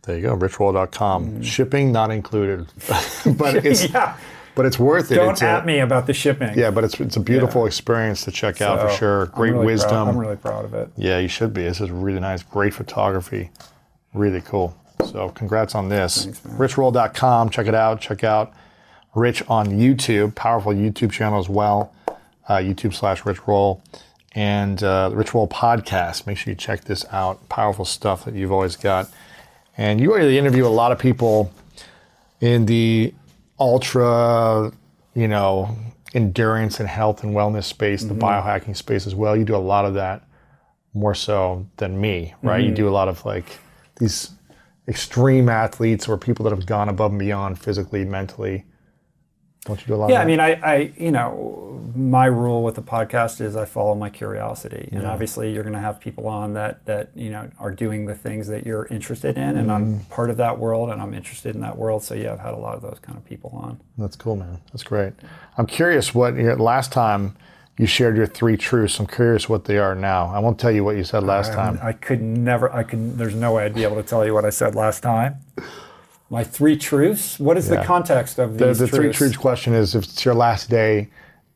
There you go, richroll.com. Shipping not included. but it's yeah but it's worth it. don't It's a- at me about the shipping Yeah, but it's it's a beautiful experience to check out for So, sure. I'm Great really wisdom. proud- i'm really proud of it Yeah, you should be. This is really nice. Great photography. Really cool. So congrats on this. Richroll.com. Check it out. Check out Rich on YouTube. Powerful YouTube channel as well. Uh, YouTube slash Rich Roll. And uh, the Rich Roll podcast. Make sure you check this out. Powerful stuff that you've always got. And you already interview a lot of people in the ultra, you know, endurance and health and wellness space, the biohacking space as well. You do a lot of that more so than me, right? You do a lot of like these extreme athletes or people that have gone above and beyond physically, mentally. Don't you do a lot yeah i of that? mean I, I you know my rule with the podcast is i follow my curiosity and obviously you're going to have people on that that you know are doing the things that you're interested in and i'm Mm-hmm. part of that world and i'm interested in that world so yeah i've had a lot of those kind of people on That's cool, man. That's great. I'm curious what your last time you shared your three truths. I'm curious what they are now. I won't tell you what you said last time. I could never. I could. There's no way I'd be able to tell you what I said last time. My three truths. What is the context of The, these the three truths? truths question is if it's your last day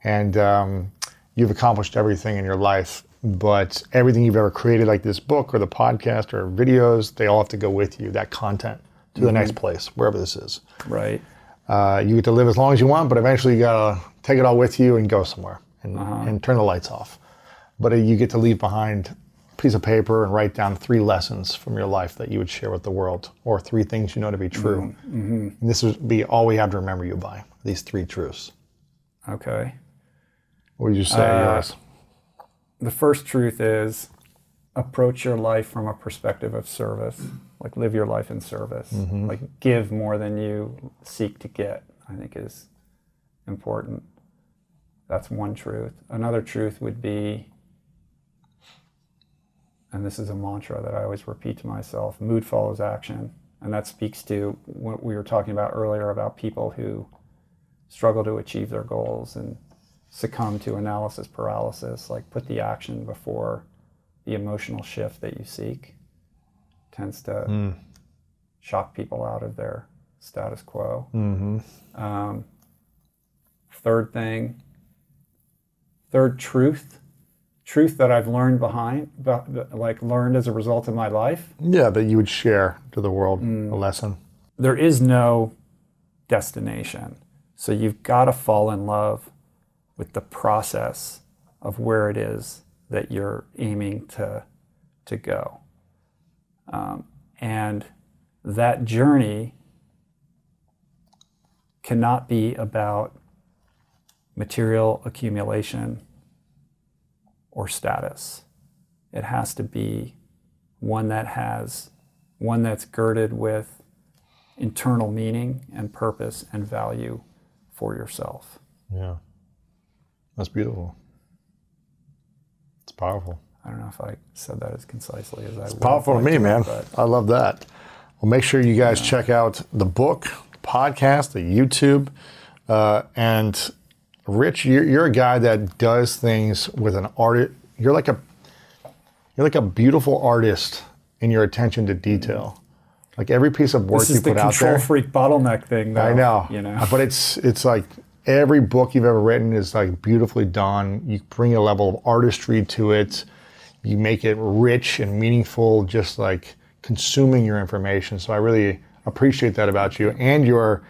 and um, you've accomplished everything in your life, but everything you've ever created, like this book or the podcast or videos, they all have to go with you, that content, to the next place, wherever this is. Right. Uh, you get to live as long as you want, but eventually you gotta take it all with you and go somewhere and, uh-huh. and turn the lights off. But uh, you get to leave behind a piece of paper and write down three lessons from your life that you would share with the world, or three things you know to be true. Mm-hmm. Mm-hmm. And this would be all we have to remember you by these three truths. Okay. What would you say are uh, yours? The first truth is approach your life from a perspective of service. Like live your life in service. Mm-hmm. Like give more than you seek to get. I think is important. That's one truth. Another truth would be and this is a mantra that I always repeat to myself mood follows action. And that speaks to what we were talking about earlier about people who struggle to achieve their goals and succumb to analysis paralysis. Like, put the action before the emotional shift that you seek. Tends to shock people out of their status quo. Um, third thing, third truth truth that I've learned behind, like learned as a result of my life. Yeah, that you would share to the world a lesson. There is no destination. So you've got to fall in love with the process of where it is that you're aiming to, to go. Um, and that journey cannot be about material accumulation or status. It has to be one that has one that's girded with internal meaning and purpose and value for yourself. Yeah. That's beautiful. It's powerful. I don't know if I said that as concisely as I It's would powerful to me, man. I love that. Well, make sure you guys check out the book, the podcast, the YouTube, uh, and Rich, you're, you're a guy that does things with an art. You're like a you're like a beautiful artist in your attention to detail. Like every piece of work This you is the put out control there. freak bottleneck thing, though. I know, You know, but it's it's like every book you've ever written is like beautifully done. You bring a level of artistry to it. You make it rich and meaningful, just like consuming your information. So I really appreciate that about you and your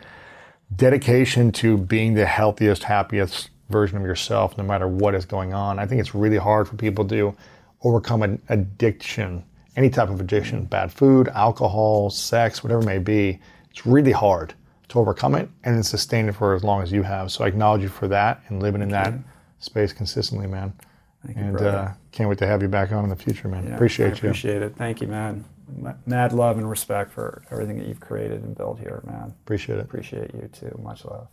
dedication to being the healthiest, happiest version of yourself, no matter what is going on. I think it's really hard for people to overcome an addiction, any type of addiction, bad food, alcohol, sex, whatever it may be. It's really hard to overcome it and then sustain it for as long as you have. So I acknowledge you for that and living in that space consistently, man. Thank you, and brother. uh, can't wait to have you back on in the future, man. Yeah, appreciate I you. Appreciate it. Thank you, man. Ma- Mad love and respect for everything that you've created and built here, man. Appreciate it. Appreciate you too. Much love.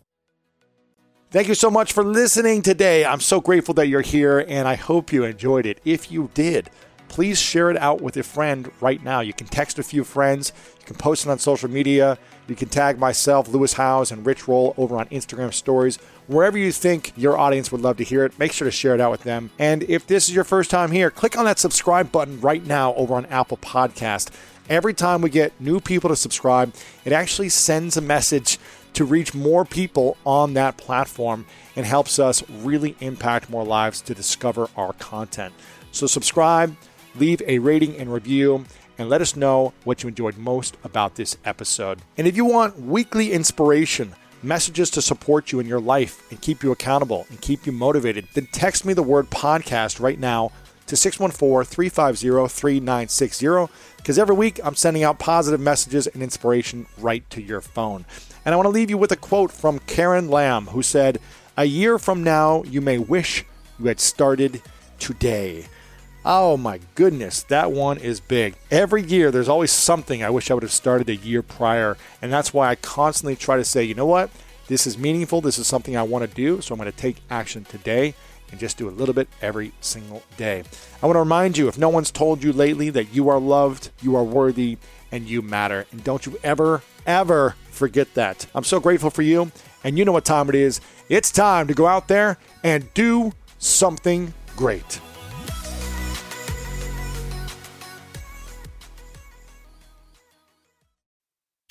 Thank you so much for listening today. I'm so grateful that you're here and I hope you enjoyed it. If you did, please share it out with a friend right now. You can text a few friends, you can post it on social media, you can tag myself, Lewis Howes, and Rich Roll over on Instagram stories. Wherever you think your audience would love to hear it, make sure to share it out with them. And if this is your first time here, click on that subscribe button right now over on Apple Podcast. Every time we get new people to subscribe, it actually sends a message to reach more people on that platform and helps us really impact more lives to discover our content. So, subscribe, leave a rating and review, and let us know what you enjoyed most about this episode. And if you want weekly inspiration, messages to support you in your life and keep you accountable and keep you motivated, then text me the word podcast right now to 614 350 3960 because every week I'm sending out positive messages and inspiration right to your phone. And I want to leave you with a quote from Karen Lamb, who said, A year from now, you may wish you had started today. Oh my goodness, that one is big. Every year, there's always something I wish I would have started a year prior. And that's why I constantly try to say, you know what? This is meaningful. This is something I want to do. So I'm going to take action today and just do a little bit every single day. I want to remind you if no one's told you lately that you are loved, you are worthy, and you matter. And don't you ever, ever forget that. I'm so grateful for you. And you know what time it is. It's time to go out there and do something great.